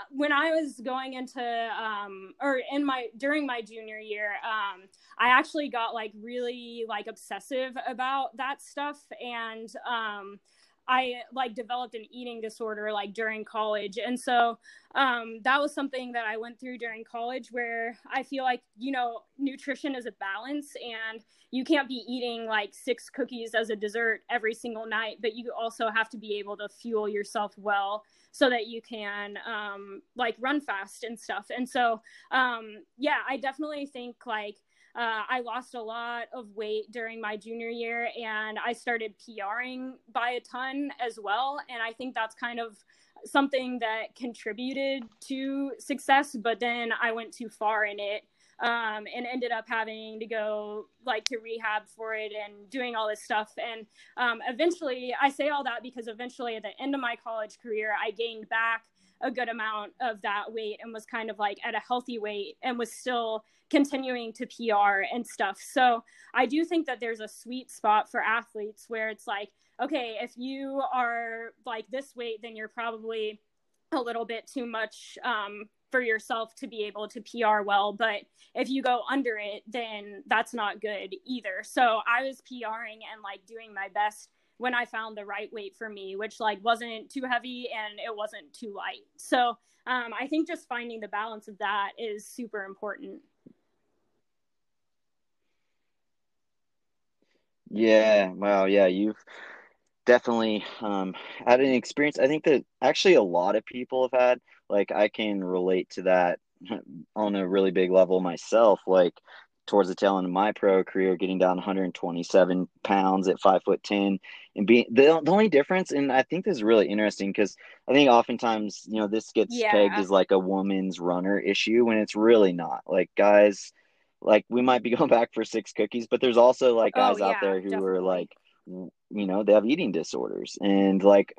[SPEAKER 2] when I was going into um, or in my during my junior year, um, I actually got like really like obsessive about that stuff and um, I like developed an eating disorder like during college. And so um, that was something that I went through during college where I feel like, you know, nutrition is a balance and you can't be eating like six cookies as a dessert every single night, but you also have to be able to fuel yourself well so that you can um, like run fast and stuff. And so, um, yeah, I definitely think like, uh, I lost a lot of weight during my junior year and I started PRing by a ton as well. And I think that's kind of something that contributed to success, but then I went too far in it. Um, and ended up having to go like to rehab for it and doing all this stuff. And um, eventually, I say all that because eventually, at the end of my college career, I gained back a good amount of that weight and was kind of like at a healthy weight and was still continuing to PR and stuff. So I do think that there's a sweet spot for athletes where it's like, okay, if you are like this weight, then you're probably a little bit too much um, for yourself to be able to PR well. But if you go under it, then that's not good either. So I was PRing and like doing my best when I found the right weight for me, which like wasn't too heavy and it wasn't too light. So um, I think just finding the balance of that is super important.
[SPEAKER 1] Yeah, wow, yeah, you've definitely um, had an experience. I think that actually a lot of people have had. Like, I can relate to that on a really big level myself. Like, towards the tail end of my pro career, getting down 127 pounds at five foot ten, and being the, the only difference. And I think this is really interesting because I think oftentimes you know this gets yeah. pegged as like a woman's runner issue when it's really not. Like guys like we might be going back for six cookies, but there's also like oh, guys oh, yeah, out there who definitely. are like you know they have eating disorders and like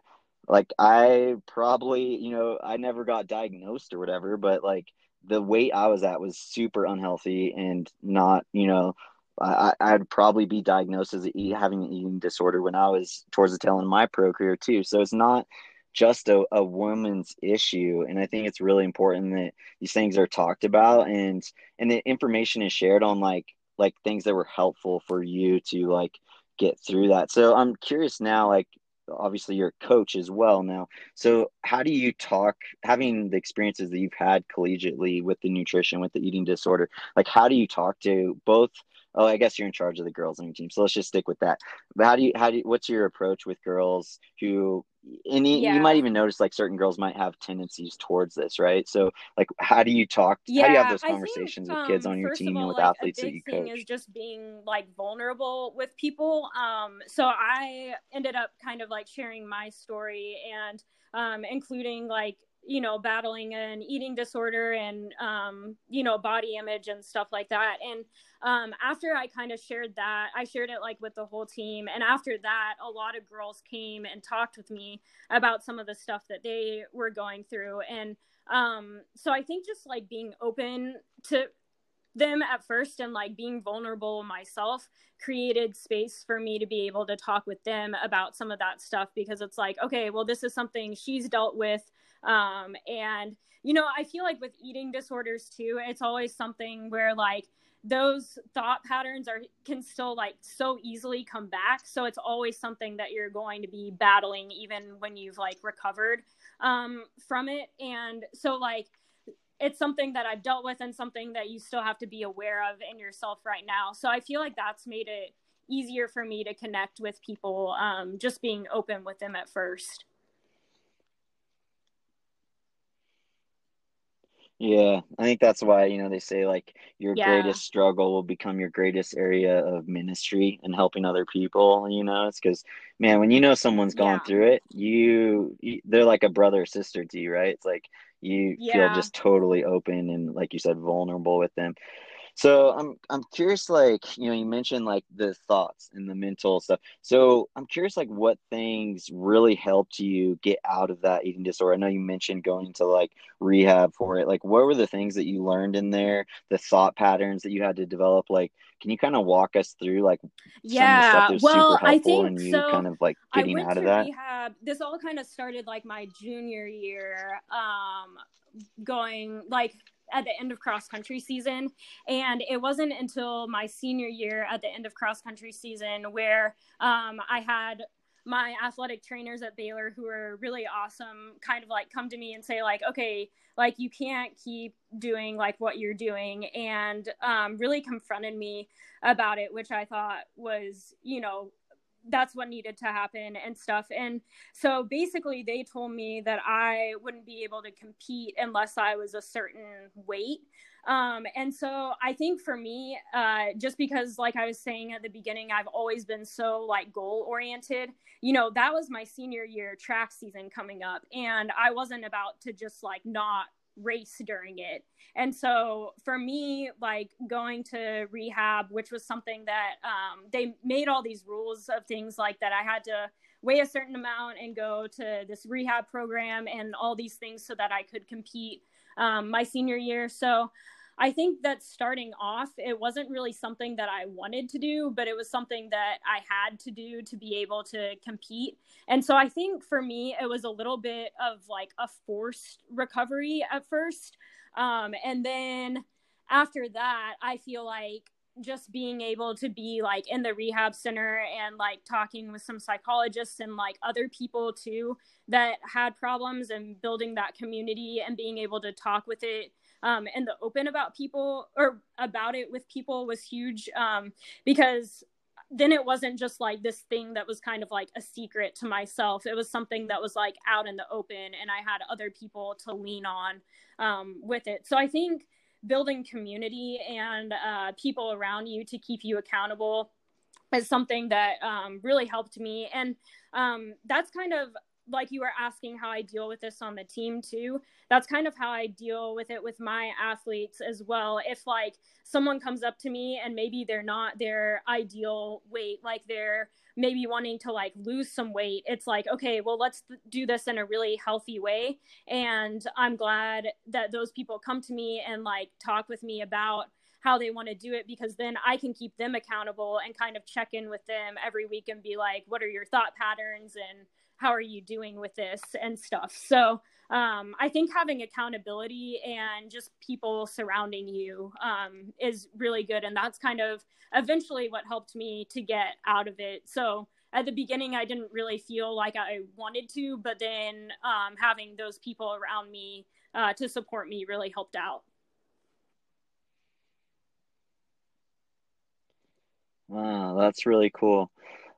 [SPEAKER 1] like I probably you know I never got diagnosed or whatever but like the weight I was at was super unhealthy and not you know I, I'd probably be diagnosed as having an eating disorder when I was towards the tail end of my pro career too. So it's not just a, a woman's issue and i think it's really important that these things are talked about and and the information is shared on like like things that were helpful for you to like get through that so i'm curious now like obviously you're a coach as well now. So how do you talk having the experiences that you've had collegiately with the nutrition with the eating disorder like how do you talk to both oh, I guess you're in charge of the girls on your team. So let's just stick with that. But how do you, how do you, what's your approach with girls who, and you, yeah. you might even notice like certain girls might have tendencies towards this, right? So like, how do you talk, yeah, how do you have those conversations think, with kids um, on your team all, and with like, athletes that you coach?
[SPEAKER 2] is just being like vulnerable with people. Um, so I ended up kind of like sharing my story and, um, including like you know battling an eating disorder and um, you know body image and stuff like that and um, after i kind of shared that i shared it like with the whole team and after that a lot of girls came and talked with me about some of the stuff that they were going through and um, so i think just like being open to them at first and like being vulnerable myself created space for me to be able to talk with them about some of that stuff because it's like okay well this is something she's dealt with um, and, you know, I feel like with eating disorders too, it's always something where like those thought patterns are can still like so easily come back. So it's always something that you're going to be battling even when you've like recovered um, from it. And so like it's something that I've dealt with and something that you still have to be aware of in yourself right now. So I feel like that's made it easier for me to connect with people, um, just being open with them at first.
[SPEAKER 1] Yeah, I think that's why, you know, they say like your yeah. greatest struggle will become your greatest area of ministry and helping other people, you know, it's because man, when you know someone's gone through it, you, you, they're like a brother or sister to you, right? It's like you yeah. feel just totally open and like you said vulnerable with them. So I'm I'm curious, like you know, you mentioned like the thoughts and the mental stuff. So I'm curious, like what things really helped you get out of that eating disorder. I know you mentioned going to like rehab for it. Like, what were the things that you learned in there? The thought patterns that you had to develop. Like, can you kind of walk us through like
[SPEAKER 2] yeah, well, I think
[SPEAKER 1] you
[SPEAKER 2] so.
[SPEAKER 1] Kind of like getting out of that.
[SPEAKER 2] Rehab. This all kind of started like my junior year. Um, going like at the end of cross country season. And it wasn't until my senior year at the end of cross country season where um, I had my athletic trainers at Baylor who were really awesome kind of like come to me and say like okay like you can't keep doing like what you're doing and um, really confronted me about it which I thought was you know that's what needed to happen and stuff. And so basically, they told me that I wouldn't be able to compete unless I was a certain weight. Um, and so I think for me, uh, just because, like I was saying at the beginning, I've always been so like goal oriented, you know, that was my senior year track season coming up. And I wasn't about to just like not race during it. And so for me, like going to rehab, which was something that um, they made all these rules of things like that I had to weigh a certain amount and go to this rehab program and all these things so that I could compete um, my senior year. So I think that starting off, it wasn't really something that I wanted to do, but it was something that I had to do to be able to compete. And so I think for me, it was a little bit of like a forced recovery at first. Um, and then after that, I feel like just being able to be like in the rehab center and like talking with some psychologists and like other people too that had problems and building that community and being able to talk with it um, and the open about people or about it with people was huge um, because then it wasn't just like this thing that was kind of like a secret to myself. It was something that was like out in the open, and I had other people to lean on um, with it. So I think building community and uh, people around you to keep you accountable is something that um, really helped me. And um, that's kind of like you were asking how I deal with this on the team too. That's kind of how I deal with it with my athletes as well. If like someone comes up to me and maybe they're not their ideal weight, like they're maybe wanting to like lose some weight, it's like, okay, well, let's do this in a really healthy way. And I'm glad that those people come to me and like talk with me about how they want to do it because then I can keep them accountable and kind of check in with them every week and be like, what are your thought patterns and how are you doing with this and stuff. So um, I think having accountability and just people surrounding you um, is really good. And that's kind of eventually what helped me to get out of it. So at the beginning, I didn't really feel like I wanted to, but then um, having those people around me uh, to support me really helped out.
[SPEAKER 1] Wow, that's really cool.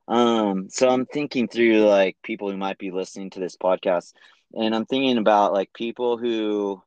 [SPEAKER 1] Um, so I'm thinking through like people who might be listening to this podcast, and I'm thinking about like people who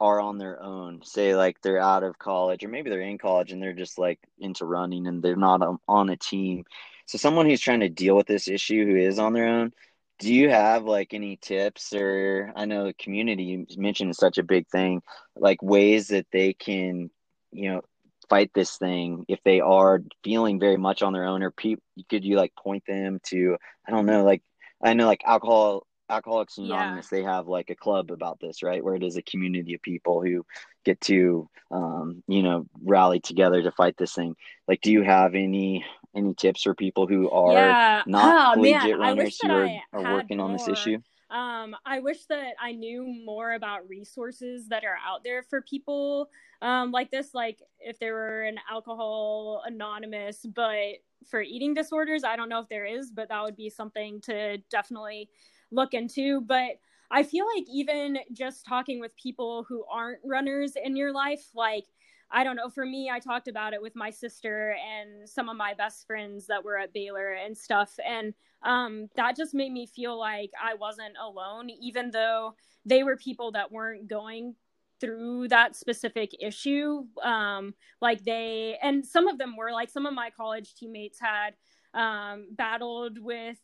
[SPEAKER 1] are on their own, say like they're out of college or maybe they're in college and they're just like into running and they're not on a team. So someone who's trying to deal with this issue who is on their own, do you have like any tips or I know the community you mentioned is such a big thing, like ways that they can, you know, fight this thing if they are feeling very much on their own or pe- could you like point them to i don't know like i know like alcohol alcoholics anonymous yeah. they have like a club about this right where it is a community of people who get to um, you know rally together to fight this thing like do you have any any tips for people who are yeah. not oh, collegiate man. runners who are, are working more. on this issue
[SPEAKER 2] um, I wish that I knew more about resources that are out there for people um, like this. Like if there were an alcohol anonymous, but for eating disorders, I don't know if there is, but that would be something to definitely look into. But I feel like even just talking with people who aren't runners in your life, like I don't know. For me, I talked about it with my sister and some of my best friends that were at Baylor and stuff. And um, that just made me feel like I wasn't alone, even though they were people that weren't going through that specific issue. Um, like they, and some of them were like some of my college teammates had um, battled with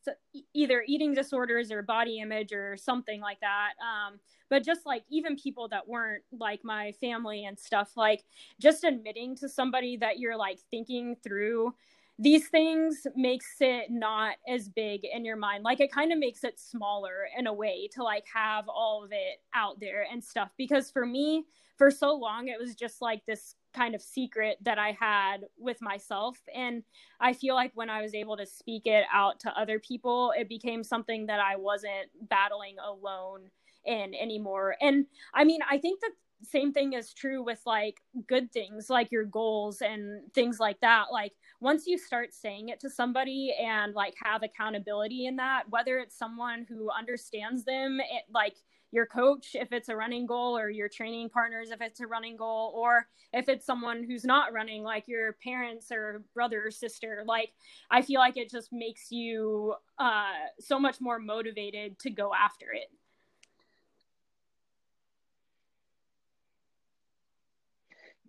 [SPEAKER 2] either eating disorders or body image or something like that. Um, but just like even people that weren't like my family and stuff, like just admitting to somebody that you're like thinking through these things makes it not as big in your mind like it kind of makes it smaller in a way to like have all of it out there and stuff because for me for so long it was just like this kind of secret that I had with myself. And I feel like when I was able to speak it out to other people, it became something that I wasn't battling alone in anymore. And I mean, I think that same thing is true with like good things like your goals and things like that like once you start saying it to somebody and like have accountability in that whether it's someone who understands them it, like your coach if it's a running goal or your training partners if it's a running goal or if it's someone who's not running like your parents or brother or sister like i feel like it just makes you uh, so much more motivated to go after it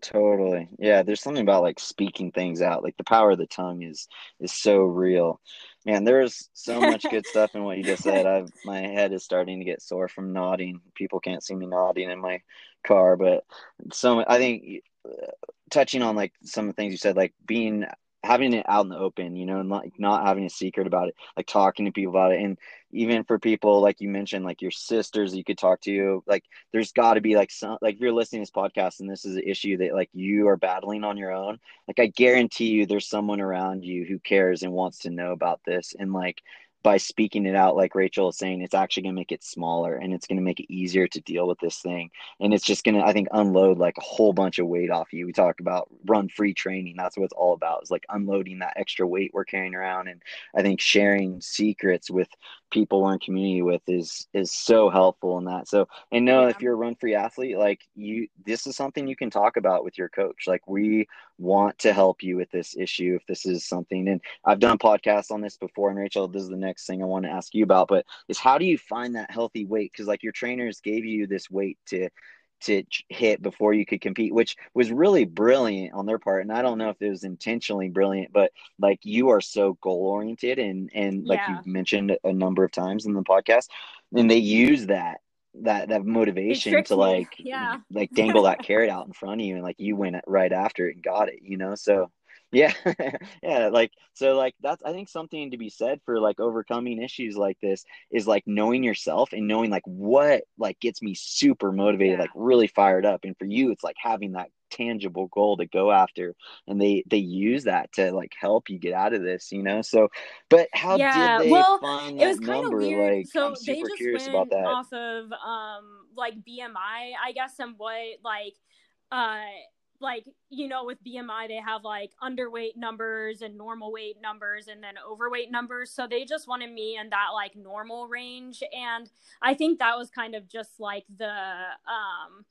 [SPEAKER 1] Totally. Yeah, there's something about like speaking things out. Like the power of the tongue is is so real. Man, there's so much good stuff in what you just said. I've my head is starting to get sore from nodding. People can't see me nodding in my car, but so I think uh, touching on like some of the things you said like being having it out in the open, you know, and like not having a secret about it, like talking to people about it. And even for people like you mentioned, like your sisters you could talk to, like there's got to be like some, like if you're listening to this podcast and this is an issue that like you are battling on your own, like I guarantee you there's someone around you who cares and wants to know about this. And like, by speaking it out, like Rachel is saying, it's actually going to make it smaller and it's going to make it easier to deal with this thing. And it's just going to, I think, unload like a whole bunch of weight off you. We talk about run free training. That's what it's all about is like unloading that extra weight we're carrying around. And I think sharing secrets with people we're in community with is is so helpful in that. So and know yeah. if you're a run free athlete, like you this is something you can talk about with your coach. Like we want to help you with this issue if this is something and I've done podcasts on this before and Rachel, this is the next thing I want to ask you about, but is how do you find that healthy weight? Because like your trainers gave you this weight to to hit before you could compete, which was really brilliant on their part. And I don't know if it was intentionally brilliant, but like you are so goal oriented and and like yeah. you've mentioned a number of times in the podcast, and they use that that that motivation to like
[SPEAKER 2] yeah.
[SPEAKER 1] like dangle that carrot out in front of you and like you went right after it and got it, you know. So yeah. Yeah like so like that's i think something to be said for like overcoming issues like this is like knowing yourself and knowing like what like gets me super motivated yeah. like really fired up. And for you it's like having that tangible goal to go after and they they use that to like help you get out of this you know? So but how yeah, did they well, find that it was kind of number? weird. like
[SPEAKER 2] so
[SPEAKER 1] i'm
[SPEAKER 2] super they just
[SPEAKER 1] curious
[SPEAKER 2] went
[SPEAKER 1] about that.
[SPEAKER 2] off of um like bmi i guess and what like uh like you know with bmi they have like underweight numbers and normal weight numbers and then overweight numbers. So they just wanted me in that like normal range. And i think that was kind of just like the um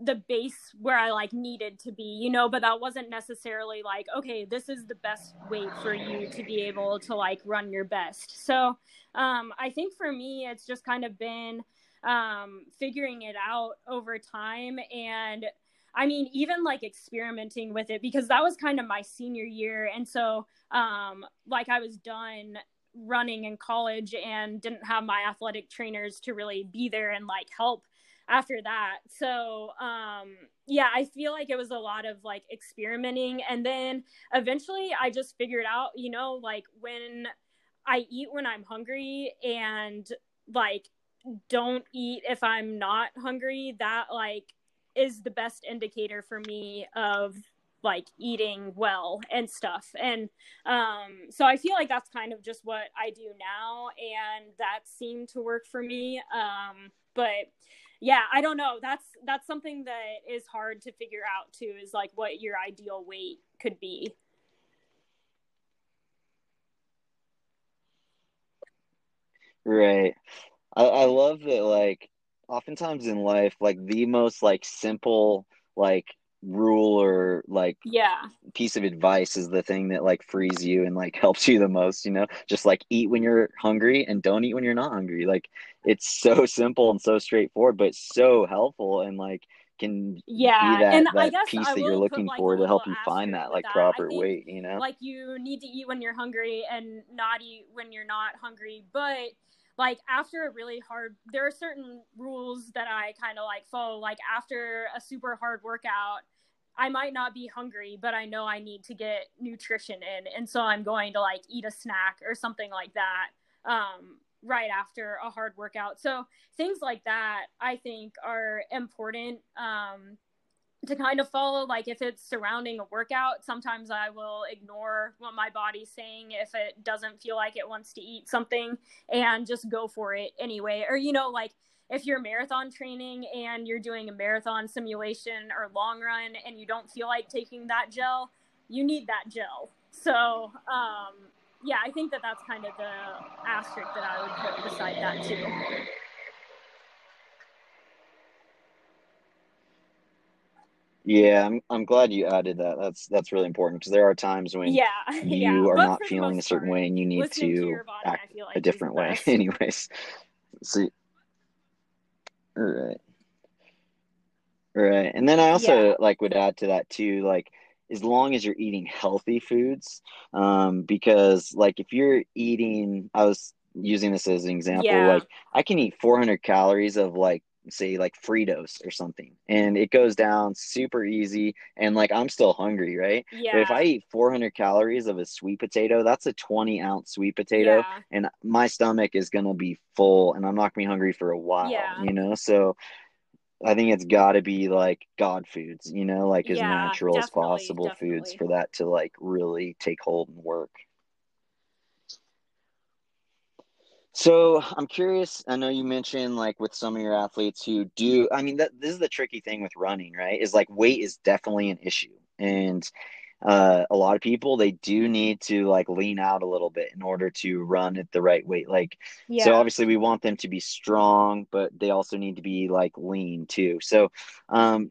[SPEAKER 2] the base where I like needed to be, you know, but that wasn't necessarily like, okay, this is the best weight for you to be able to like run your best. So um, I think for me, it's just kind of been um, figuring it out over time. And I mean, even like experimenting with it because that was kind of my senior year. And so, um, like, I was done running in college and didn't have my athletic trainers to really be there and like help after that. So, um, yeah, I feel like it was a lot of like experimenting. And then eventually I just figured out, you know, like when I eat when I'm hungry and like don't eat if I'm not hungry, that like is the best indicator for me of like eating well and stuff. And um so i feel like that's kind of just what i do now and that seemed to work for me. Um but yeah i don't know. That's that's something that is hard to figure out too is like what your ideal weight could be.
[SPEAKER 1] Right. I, I love that like oftentimes in life like the most like simple like rule or like
[SPEAKER 2] yeah.
[SPEAKER 1] piece of advice is the thing that like frees you and like helps you the most you know? Just like eat when you're hungry and don't eat when you're not hungry. Like it's so simple and so straightforward but so helpful and like can
[SPEAKER 2] yeah
[SPEAKER 1] be that,
[SPEAKER 2] and
[SPEAKER 1] that piece that you're looking like, for to help you find that like that. proper weight you know?
[SPEAKER 2] like you need to eat when you're hungry and not eat when you're not hungry but like after a really hard there are certain rules that i kind of like follow like after a super hard workout i might not be hungry but i know i need to get nutrition in and so i'm going to like eat a snack or something like that um, right after a hard workout. So things like that i think are important um, to kind of follow like if it's surrounding a workout sometimes i will ignore what my body's saying if it doesn't feel like it wants to eat something and just go for it anyway. Or you know like if you're marathon training and you're doing a marathon simulation or long run and you don't feel like taking that gel you need that gel. So um yeah i think that that's kind of the asterisk that i would put beside that too
[SPEAKER 1] Yeah, I'm I'm glad you added that. That's that's really important because there are times when
[SPEAKER 2] yeah,
[SPEAKER 1] you
[SPEAKER 2] yeah.
[SPEAKER 1] are
[SPEAKER 2] but
[SPEAKER 1] not feeling a certain
[SPEAKER 2] part,
[SPEAKER 1] way and you need to,
[SPEAKER 2] to body,
[SPEAKER 1] act
[SPEAKER 2] like
[SPEAKER 1] a different way. Anyways, so all right, right, and then I also
[SPEAKER 2] yeah.
[SPEAKER 1] like would add to that too, like as long as you're eating healthy foods, um, because like if you're eating, I was using this as an example,
[SPEAKER 2] yeah.
[SPEAKER 1] like I can eat 400 calories of like say like Fritos or something, and it goes down super easy. And like I'm still hungry, right?
[SPEAKER 2] Yeah.
[SPEAKER 1] But if I eat 400 calories of a sweet potato, that's a 20 ounce sweet potato,
[SPEAKER 2] yeah.
[SPEAKER 1] and my stomach is gonna be full, and I'm not gonna be hungry for a while.
[SPEAKER 2] Yeah.
[SPEAKER 1] You know, so. I think it's got to be like God foods, you know, like as
[SPEAKER 2] yeah,
[SPEAKER 1] natural as possible
[SPEAKER 2] definitely.
[SPEAKER 1] foods for that to like really take hold and work. So I'm curious. I know you mentioned like with some of your athletes who do. I mean, that this is the tricky thing with running, right? Is like weight is definitely an issue, and uh, a lot of people they do need to like lean out a little bit in order to run at the right weight. Like,
[SPEAKER 2] yeah.
[SPEAKER 1] so obviously we want them to be strong, but they also need to be like lean too. So, um,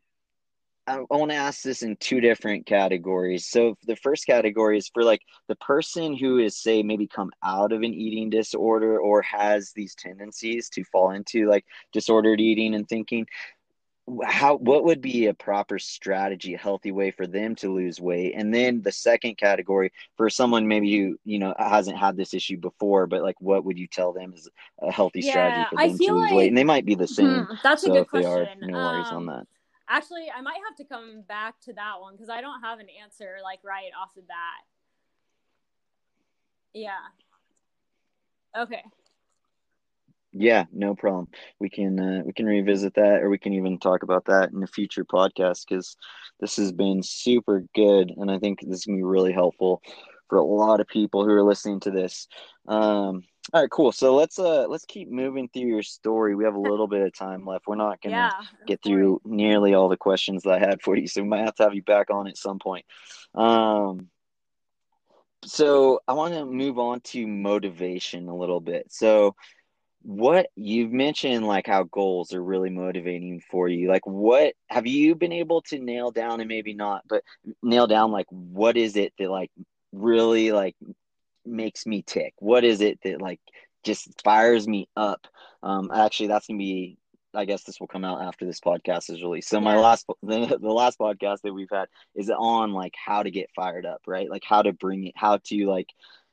[SPEAKER 1] I, want to ask this in two different categories. So the first category is for like the person who is say maybe come out of an eating disorder or has these tendencies to fall into like disordered eating and thinking. how what would be a proper strategy a healthy way for them to lose weight and then the second category for someone maybe you you know hasn't had this issue before but like what would you tell them is a healthy yeah, strategy for them to lose like, weight and they might be the same
[SPEAKER 2] hmm, that's
[SPEAKER 1] so
[SPEAKER 2] a good question
[SPEAKER 1] are, no worries
[SPEAKER 2] um,
[SPEAKER 1] on that
[SPEAKER 2] actually i might have to come back to that one because i don't have an answer like right off the bat yeah okay
[SPEAKER 1] yeah, no problem. We can uh, we can revisit that, or we can even talk about that in a future podcast because this has been super good, and I think this is gonna be really helpful for a lot of people who are listening to this. Um, all right, cool. So let's uh let's keep moving through your story. We have a little bit of time left. We're not gonna yeah, get through nearly all the questions that I had for you, so we might have to have you back on at some point. Um, so I want to move on to motivation a little bit. So what you've mentioned like how goals are really motivating for you like what have you been able to nail down and maybe not but nail down like what is it that like really like makes me tick what is it that like just fires me up um actually that's gonna be I guess this will come out after this podcast is released. So my last the, the last podcast that we've had is on like how to get fired up, right? Like how to bring it, how to like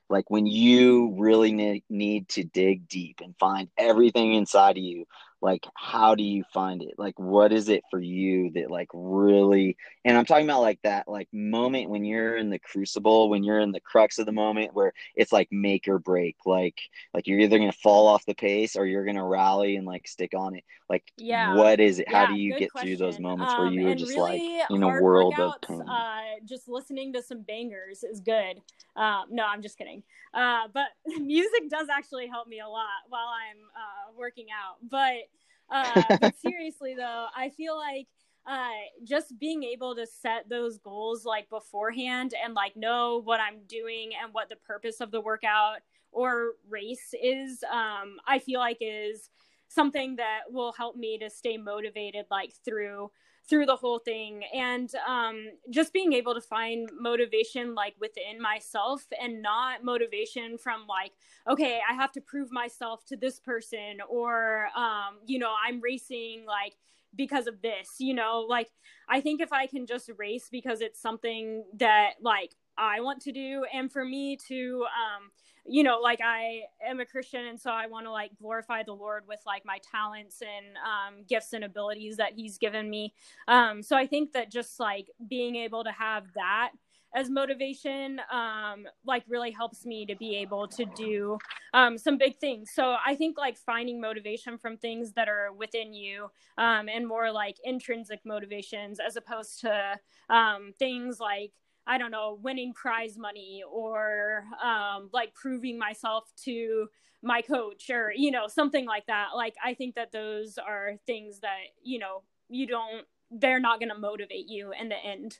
[SPEAKER 1] like when you really need, need to dig deep and find everything inside of you like how do you find it? Like what is it for you that like really and i'm talking about like that like moment when you're in the crucible when you're in the crux of the moment where it's like make or break like like you're either gonna fall off the pace or you're gonna rally and like stick on it. Like
[SPEAKER 2] yeah.
[SPEAKER 1] what is it? How
[SPEAKER 2] yeah,
[SPEAKER 1] do you get
[SPEAKER 2] question.
[SPEAKER 1] through those moments
[SPEAKER 2] um,
[SPEAKER 1] where you
[SPEAKER 2] are
[SPEAKER 1] just
[SPEAKER 2] really
[SPEAKER 1] like in a world
[SPEAKER 2] workouts,
[SPEAKER 1] of pain?
[SPEAKER 2] uh just listening to some bangers is good. Um no i'm just kidding. Uh but music does actually help me a lot while i'm uh working out. But uh, but seriously, though, I feel like uh, just being able to set those goals like beforehand and like know what I'm doing and what the purpose of the workout or race is, um, I feel like is something that will help me to stay motivated like through through the whole thing. And um, just being able to find motivation like within myself and not motivation from like okay i have to prove myself to this person or um, you know i'm racing like because of this you know? Like i think if i can just race because it's something that like i want to do and for me to um, you know like i am a christian and so i want to like glorify the lord with like my talents and um, gifts and abilities that he's given me. Um, so i think that just like being able to have that as motivation um, like really helps me to be able to do um, some big things. So i think like finding motivation from things that are within you um, and more like intrinsic motivations as opposed to um, things like I don't know, winning prize money or um, like proving myself to my coach or, you know, something like that. Like, I think that those are things that, you know, you don't, they're not going to motivate you in the end.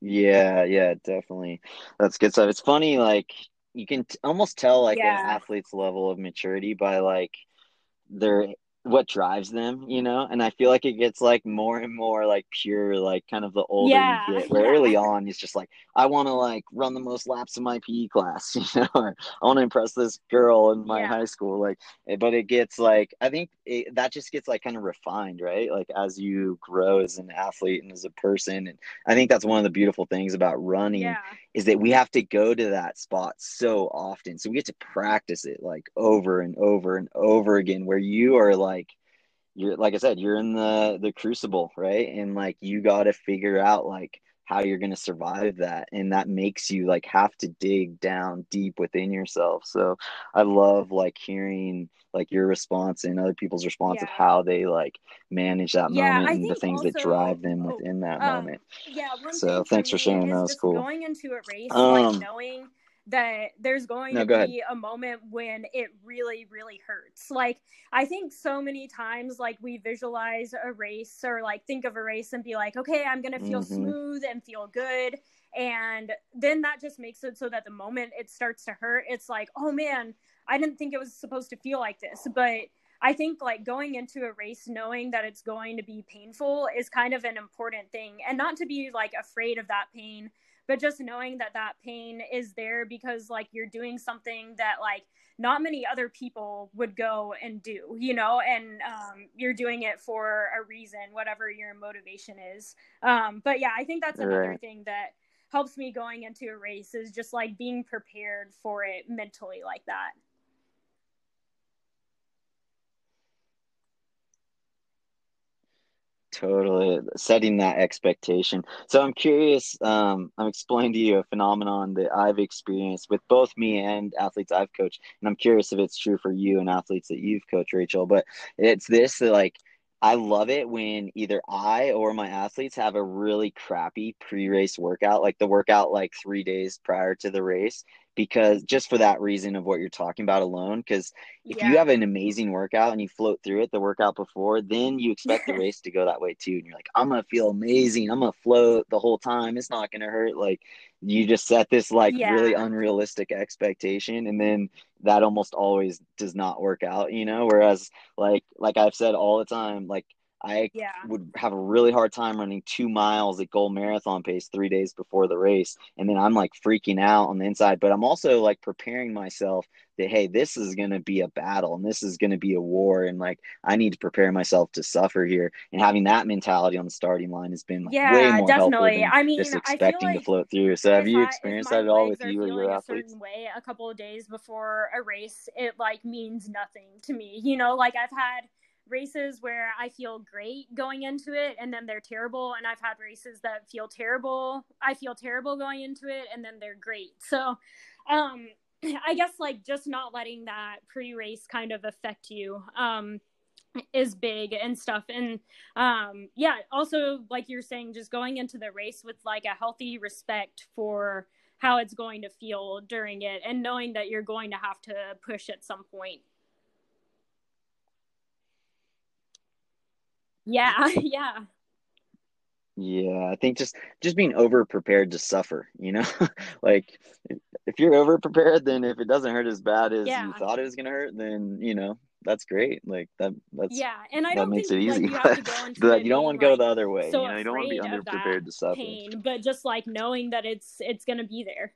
[SPEAKER 1] Yeah, yeah, definitely. That's good stuff. It's funny, like, you can t- almost tell, like, yeah. an athlete's level of maturity by, like, their what drives them, you know? And I feel like it gets like more and more like pure, like kind of the older
[SPEAKER 2] yeah,
[SPEAKER 1] you get. Where early on it's just like, I want to like run the most laps in my PE class, you know, or I want to impress this girl in my yeah. high school. Like, eh, but it gets like, I think it, that just gets like kind of refined, right? Like as you grow as an athlete and as a person. And I think that's one of the beautiful things about running is that we have to go to that spot so often. So we get to practice it like over and over and over again where you are like you're like I said, you're in the the crucible, right? And like you got to figure out like how you're going to survive that and that makes you like have to dig down deep within yourself. So i love like hearing like your response and other people's response yeah. of how they like manage that yeah, moment and the things also, that drive them oh, within that um, moment.
[SPEAKER 2] yeah
[SPEAKER 1] so thanks for sharing that was cool.
[SPEAKER 2] going into a race um, like knowing that there's going no, to be a moment when it really really hurts. Like i think so many times like we visualize a race or like think of a race and be like okay i'm gonna feel mm-hmm. smooth and feel good. And then that just makes it so that the moment it starts to hurt it's like oh man i didn't think it was supposed to feel like this. But I think like going into a race knowing that it's going to be painful is kind of an important thing. And not to be like afraid of that pain but just knowing that that pain is there because like you're doing something that like not many other people would go and do, you know, and um, you're doing it for a reason, whatever your motivation is. Um, but yeah, I think that's another right. thing that helps me going into a race is just like being prepared for it mentally like that.
[SPEAKER 1] Totally setting that expectation. So I'm curious. Um, I'm explaining to you a phenomenon that I've experienced with both me and athletes I've coached, and I'm curious if it's true for you and athletes that you've coached, Rachel. But it's this that like I love it when either I or my athletes have a really crappy pre-race workout, like the workout like three days prior to the race, because just for that reason of what you're talking about alone. Because if yeah. you have an amazing workout and you float through it, the workout before, then you expect the race to go that way too. And you're like, I'm gonna feel amazing. I'm gonna float the whole time. It's not gonna hurt. Like you just set this like yeah. really unrealistic expectation, and then that almost always does not work out, you know? Whereas like like I've said all the time, like I yeah. would have a really hard time running two miles at goal marathon pace three days before the race. And then I'm like freaking out on the inside, but I'm also like preparing myself that, hey, this is going to be a battle and this is going to be a war. And like, I need to prepare myself to suffer here. And having that mentality on the starting line has been like yeah, way more definitely. I mean, just expecting like to float through. So have you experienced that at all with you or your athletes?
[SPEAKER 2] A certain way a couple of days before a race, it like means nothing to me. You know, like I've had – races where I feel great going into it and then they're terrible. And I've had races that feel terrible. I feel terrible going into it and then they're great. So, um, I guess like just not letting that pre race kind of affect you. Um, is big and stuff and um yeah also like you're saying just going into the race with like a healthy respect for how it's going to feel during it and knowing that you're going to have to push at some point Yeah, yeah.
[SPEAKER 1] Yeah, I think just just being over prepared to suffer, you know? like if you're over prepared, then if it doesn't hurt as bad as yeah. you thought it was gonna hurt, then you know, that's great. Like that that's
[SPEAKER 2] Yeah, and I that makes think, it easy. Like, you,
[SPEAKER 1] but you don't want to go the other way. So you know, you don't want to be under prepared to suffer. Pain,
[SPEAKER 2] but just like knowing that it's it's gonna be there.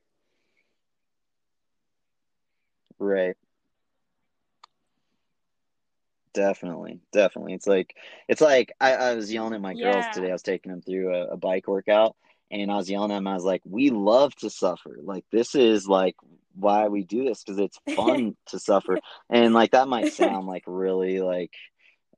[SPEAKER 1] Right. Definitely, definitely. It's like it's like I, I was yelling at my yeah. girls today. I was taking them through a, a, bike workout, and I was yelling at them. I was like, "We love to suffer. Like this is like why we do this because it's fun to suffer." And like that might sound like really like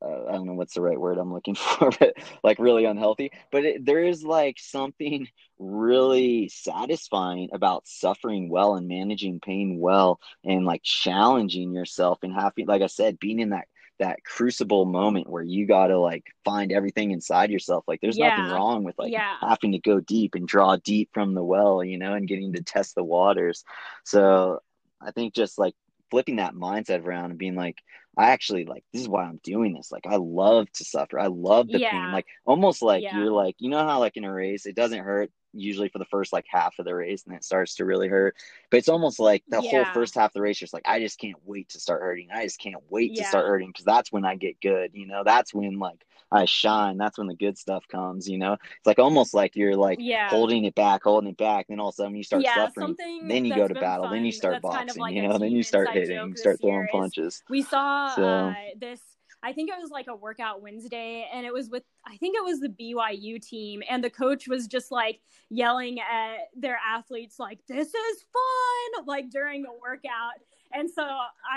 [SPEAKER 1] uh, I don't know what's the right word I'm looking for, but like really unhealthy. But it, there is like something really satisfying about suffering well and managing pain well and like challenging yourself and having, like I said, being in that that crucible moment where you got to like find everything inside yourself like there's yeah. nothing wrong with like yeah. having to go deep and draw deep from the well you know and getting to test the waters so i think just like flipping that mindset around and being like i actually like this is why i'm doing this like i love to suffer i love the yeah. pain like almost like you're like you know how like in a race it doesn't hurt usually for the first like half of the race and it starts to really hurt. But it's almost like the yeah. whole first half of the race, just like I just can't wait to start hurting. I just can't wait yeah. to start hurting because that's when I get good. You know, that's when like I shine. That's when the good stuff comes. You know, it's like almost like you're like yeah. holding it back, holding it back. Then all of a sudden you start suffering. Then you go to battle. Fun. Then you start that's boxing. Kind of like you know, then you start hitting, you start throwing punches.
[SPEAKER 2] We saw so. uh, this I think it was like a workout Wednesday, and it was with I think it was the BYU team, and the coach was just like yelling at their athletes like "This is fun!" like during a workout. And so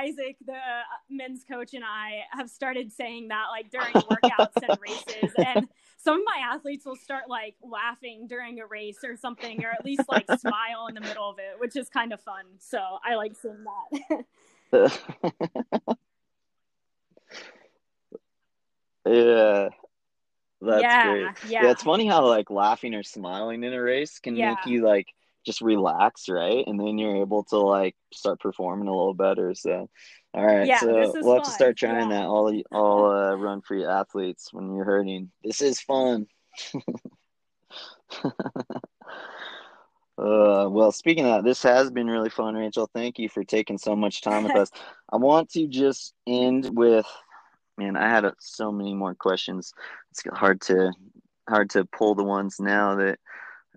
[SPEAKER 2] Isaac, the uh, men's coach, and I have started saying that like during workouts and races, and some of my athletes will start like laughing during a race or something, or at least like smile in the middle of it, which is kind of fun. So I like seeing that.
[SPEAKER 1] Yeah. That's yeah, great. Yeah. yeah. It's funny how like laughing or smiling in a race can yeah. make you like just relax, right? And then you're able to like start performing a little better. So all right. Yeah, so we'll fun. have to start trying that all all uh, run free athletes when you're hurting. This is fun. Uh, well, speaking of that, this has been really fun, Rachel. Thank you for taking so much time with us. I want to just end with man, I had so many more questions. It's hard to hard to pull the ones now that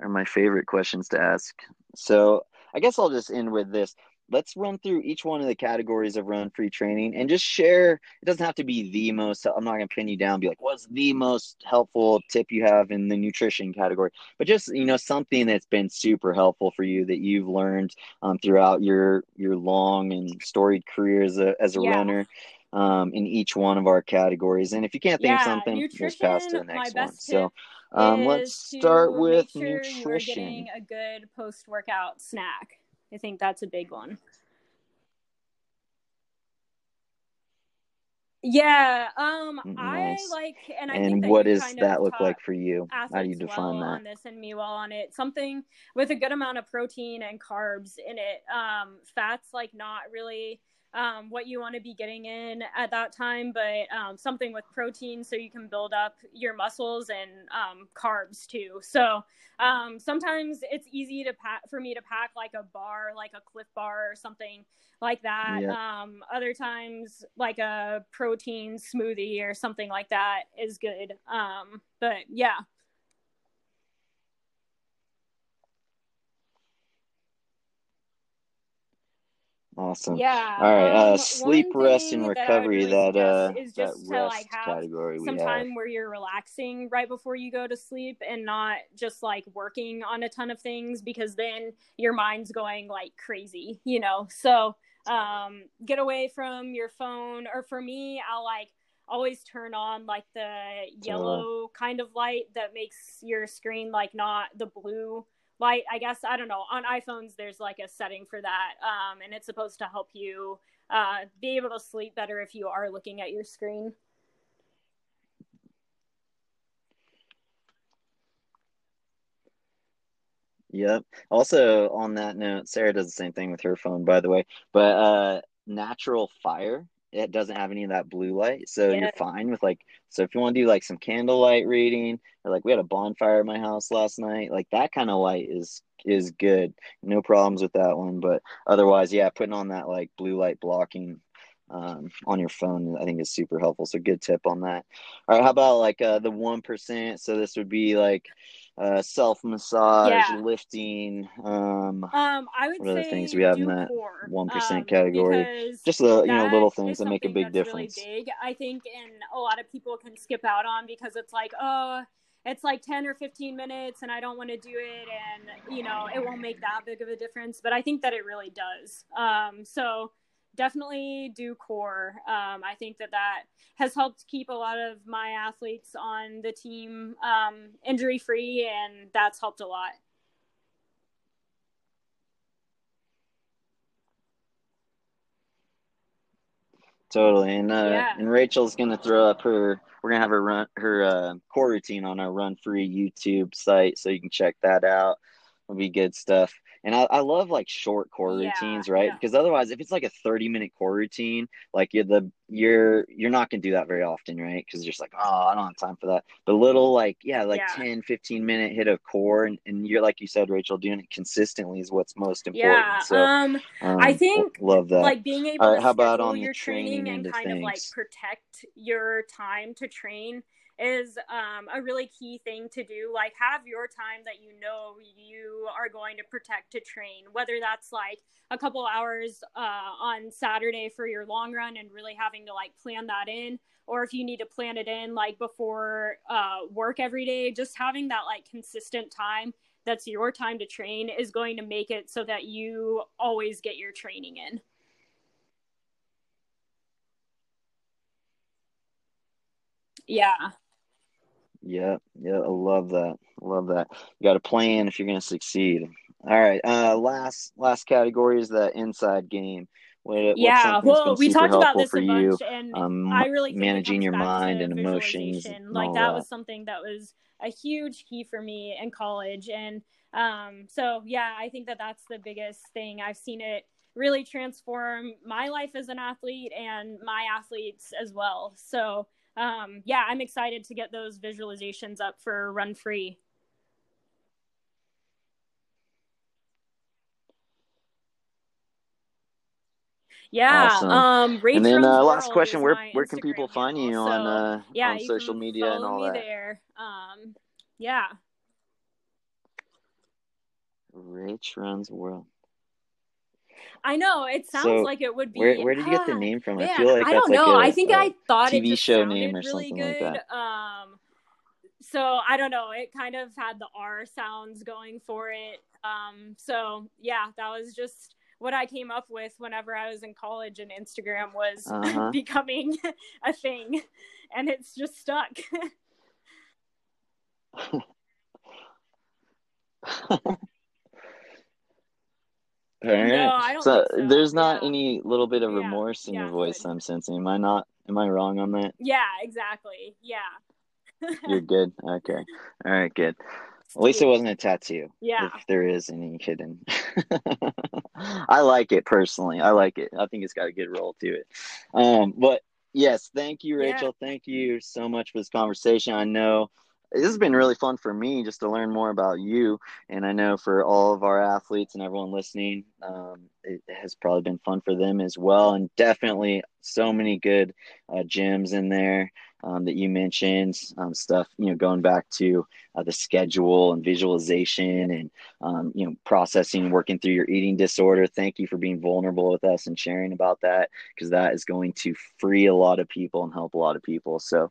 [SPEAKER 1] are my favorite questions to ask. So I guess I'll just end with this. let's run through each one of the categories of run free training and just share. It doesn't have to be the most. I'm not going to pin you down. Be like, what's the most helpful tip you have in the nutrition category? But just you know something that's been super helpful for you that you've learned um, throughout your your long and storied career as a as a yeah. runner. Um, in each one of our categories, and if you can't think yeah, of something, just pass to the next one. So, um, let's start with sure nutrition.
[SPEAKER 2] A good post workout snack. I think that's a big one. Yeah, um, nice. I like, and I
[SPEAKER 1] and what does that look like for you? How do you define well that?
[SPEAKER 2] On this and me well on it, something with a good amount of protein and carbs in it. Um, fats like not really um, what you want to be getting in at that time, but um, something with protein so you can build up your muscles and um, carbs too. So um, sometimes it's easy to pack for me to pack like a bar, like a Clif Bar or something like that. Yeah. Um, other times, like a protein smoothie or something like that is good. Um, but yeah.
[SPEAKER 1] Awesome.
[SPEAKER 2] Yeah.
[SPEAKER 1] All right. Uh, um, sleep, rest, and recovery. That, that uh, is just that to like have category
[SPEAKER 2] some
[SPEAKER 1] have.
[SPEAKER 2] time where you're relaxing right before you go to sleep, and not just like working on a ton of things because then your mind's going like crazy, you know. So, um, get away from your phone. Or for me, I'll like always turn on like the yellow kind of light that makes your screen like not the blue i guess i don't know on iphones there's like a setting for that um, and it's supposed to help you uh, be able to sleep better if you are looking at your screen
[SPEAKER 1] Yep. Also, on that note, Sarah does the same thing with her phone, by the way. But uh, natural fire it doesn't have any of that blue light so yeah. you're fine with like so if you want to do like some candlelight reading or like we had a bonfire at my house last night like that kind of light is is good. No problems with that one but otherwise yeah putting on that like blue light blocking um, on your phone i think is super helpful so good tip on that. All right how about like uh, the 1% so this would be like uh, self massage, yeah. lifting. Um,
[SPEAKER 2] um, I would what
[SPEAKER 1] other things we have in that one um, category? Just the you know little things that make a big difference.
[SPEAKER 2] Really big, I think, and a lot of people can skip out on because it's like, oh, it's like 10 or 15 minutes and I don't want to do it and you know it won't make that big of a difference but I think that it really does um, so definitely do core. Um, I think that that has helped keep a lot of my athletes on the team um, injury free, and that's helped a lot.
[SPEAKER 1] Totally, and uh, yeah. and Rachel's gonna throw up her. We're gonna have her run her uh, core routine on our Run Free YouTube site, so you can check that out. It'll be good stuff. And I, I love like short core yeah, routines, right? Yeah. Because otherwise, if it's like a 30 minute core routine, like you're the you're you're not gonna do that very often, right? Because you're just like, oh, I don't have time for that. But little like yeah, like yeah. 10, 15 minute hit of core, and, and you're like you said, Rachel, doing it consistently is what's most important. Yeah. So,
[SPEAKER 2] um, um, I think
[SPEAKER 1] love that.
[SPEAKER 2] Like being able right, to how about on your training, training and kind things? of like protect your time to train is um, a really key thing to do. Like, have your time that you know you are going to protect to train, whether that's like a couple hours uh, on Saturday for your long run and really having to like plan that in, or if you need to plan it in like before uh, work every day, just having that like consistent time that's your time to train is going to make it so that you always get your training in. Yeah.
[SPEAKER 1] Yeah, yeah, I love that. love that. You got a plan if you're going to succeed. All right. Uh, last last category is the inside game.
[SPEAKER 2] What, yeah, well, we talked about this a bunch, you, and um, I really managing your mind and emotions. And like that, that was something that was a huge key for me in college, and um, so yeah, I think that that's the biggest thing. I've seen it really transform my life as an athlete and my athletes as well. So um, yeah, I'm excited to get those visualizations up for Run Free. Yeah. Awesome. Um,
[SPEAKER 1] and then uh, last question: Where where can people find you so, on uh, yeah, on social media and all that?
[SPEAKER 2] There. Um, yeah.
[SPEAKER 1] Rich runs world.
[SPEAKER 2] I know it sounds so like it would be.
[SPEAKER 1] Where, where did you get the name from? I feel like I don't know.
[SPEAKER 2] Like a, I think I thought TV it show name or really something good. like that. Um, so I don't know. It kind of had the R sounds going for it. Um, so yeah, that was just what I came up with whenever I was in college and Instagram was uh-huh. becoming a thing, and it's just stuck.
[SPEAKER 1] No, I don't so, so. there's not yeah. any little bit of yeah. remorse in yeah, your voice good. I'm sensing. Am I not am I wrong on that?
[SPEAKER 2] Yeah, exactly. Yeah.
[SPEAKER 1] You're good. Okay. All right, good. At least it wasn't a tattoo.
[SPEAKER 2] Yeah.
[SPEAKER 1] If there is any hidden. I like it personally. I like it. I think it's got a good roll to it. Um, but yes, thank you, Rachel. Yeah. Thank you so much for this conversation. I know this has been really fun for me just to learn more about you. And I know for all of our athletes and everyone listening, um, it has probably been fun for them as well. And definitely so many good uh, gems in there um, that you mentioned, um, stuff, you know, going back to uh, the schedule and visualization and, um, you know, processing, working through your eating disorder. Thank you for being vulnerable with us and sharing about that because that is going to free a lot of people and help a lot of people. So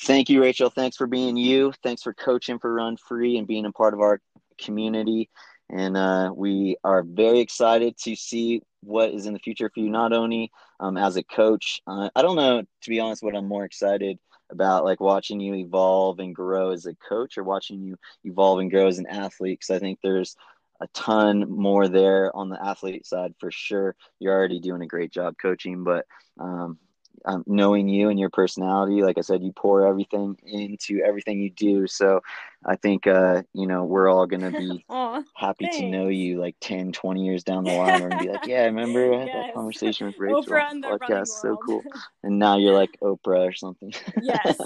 [SPEAKER 1] thank you, Rachel. Thanks for being you. Thanks for coaching for Run Free and being a part of our community. And uh, we are very excited to see what is in the future for you, not only um, as a coach. Uh, I don't know, to be honest, what I'm more excited about, like watching you evolve and grow as a coach or watching you evolve and grow as an athlete. Because I think there's a ton more there on the athlete side for sure. You're already doing a great job coaching, but um, um, knowing you and your personality, like I said, you pour everything into everything you do. So I think, uh, you know, we're all going to be Aww, happy thanks. to know you like 10, 20 years down the line. and be like, yeah, I remember I had yes. that conversation with Rachel Oprah on the podcast. So cool. And now you're like Oprah or something.
[SPEAKER 2] yes.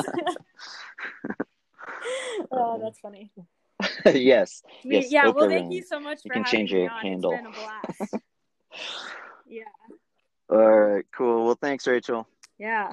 [SPEAKER 2] oh, that's funny.
[SPEAKER 1] yes.
[SPEAKER 2] yes. Yeah. Oprah well, thank you so much
[SPEAKER 1] you can change your handle.
[SPEAKER 2] yeah.
[SPEAKER 1] All right. Cool. Well, thanks, Rachel.
[SPEAKER 2] Yeah.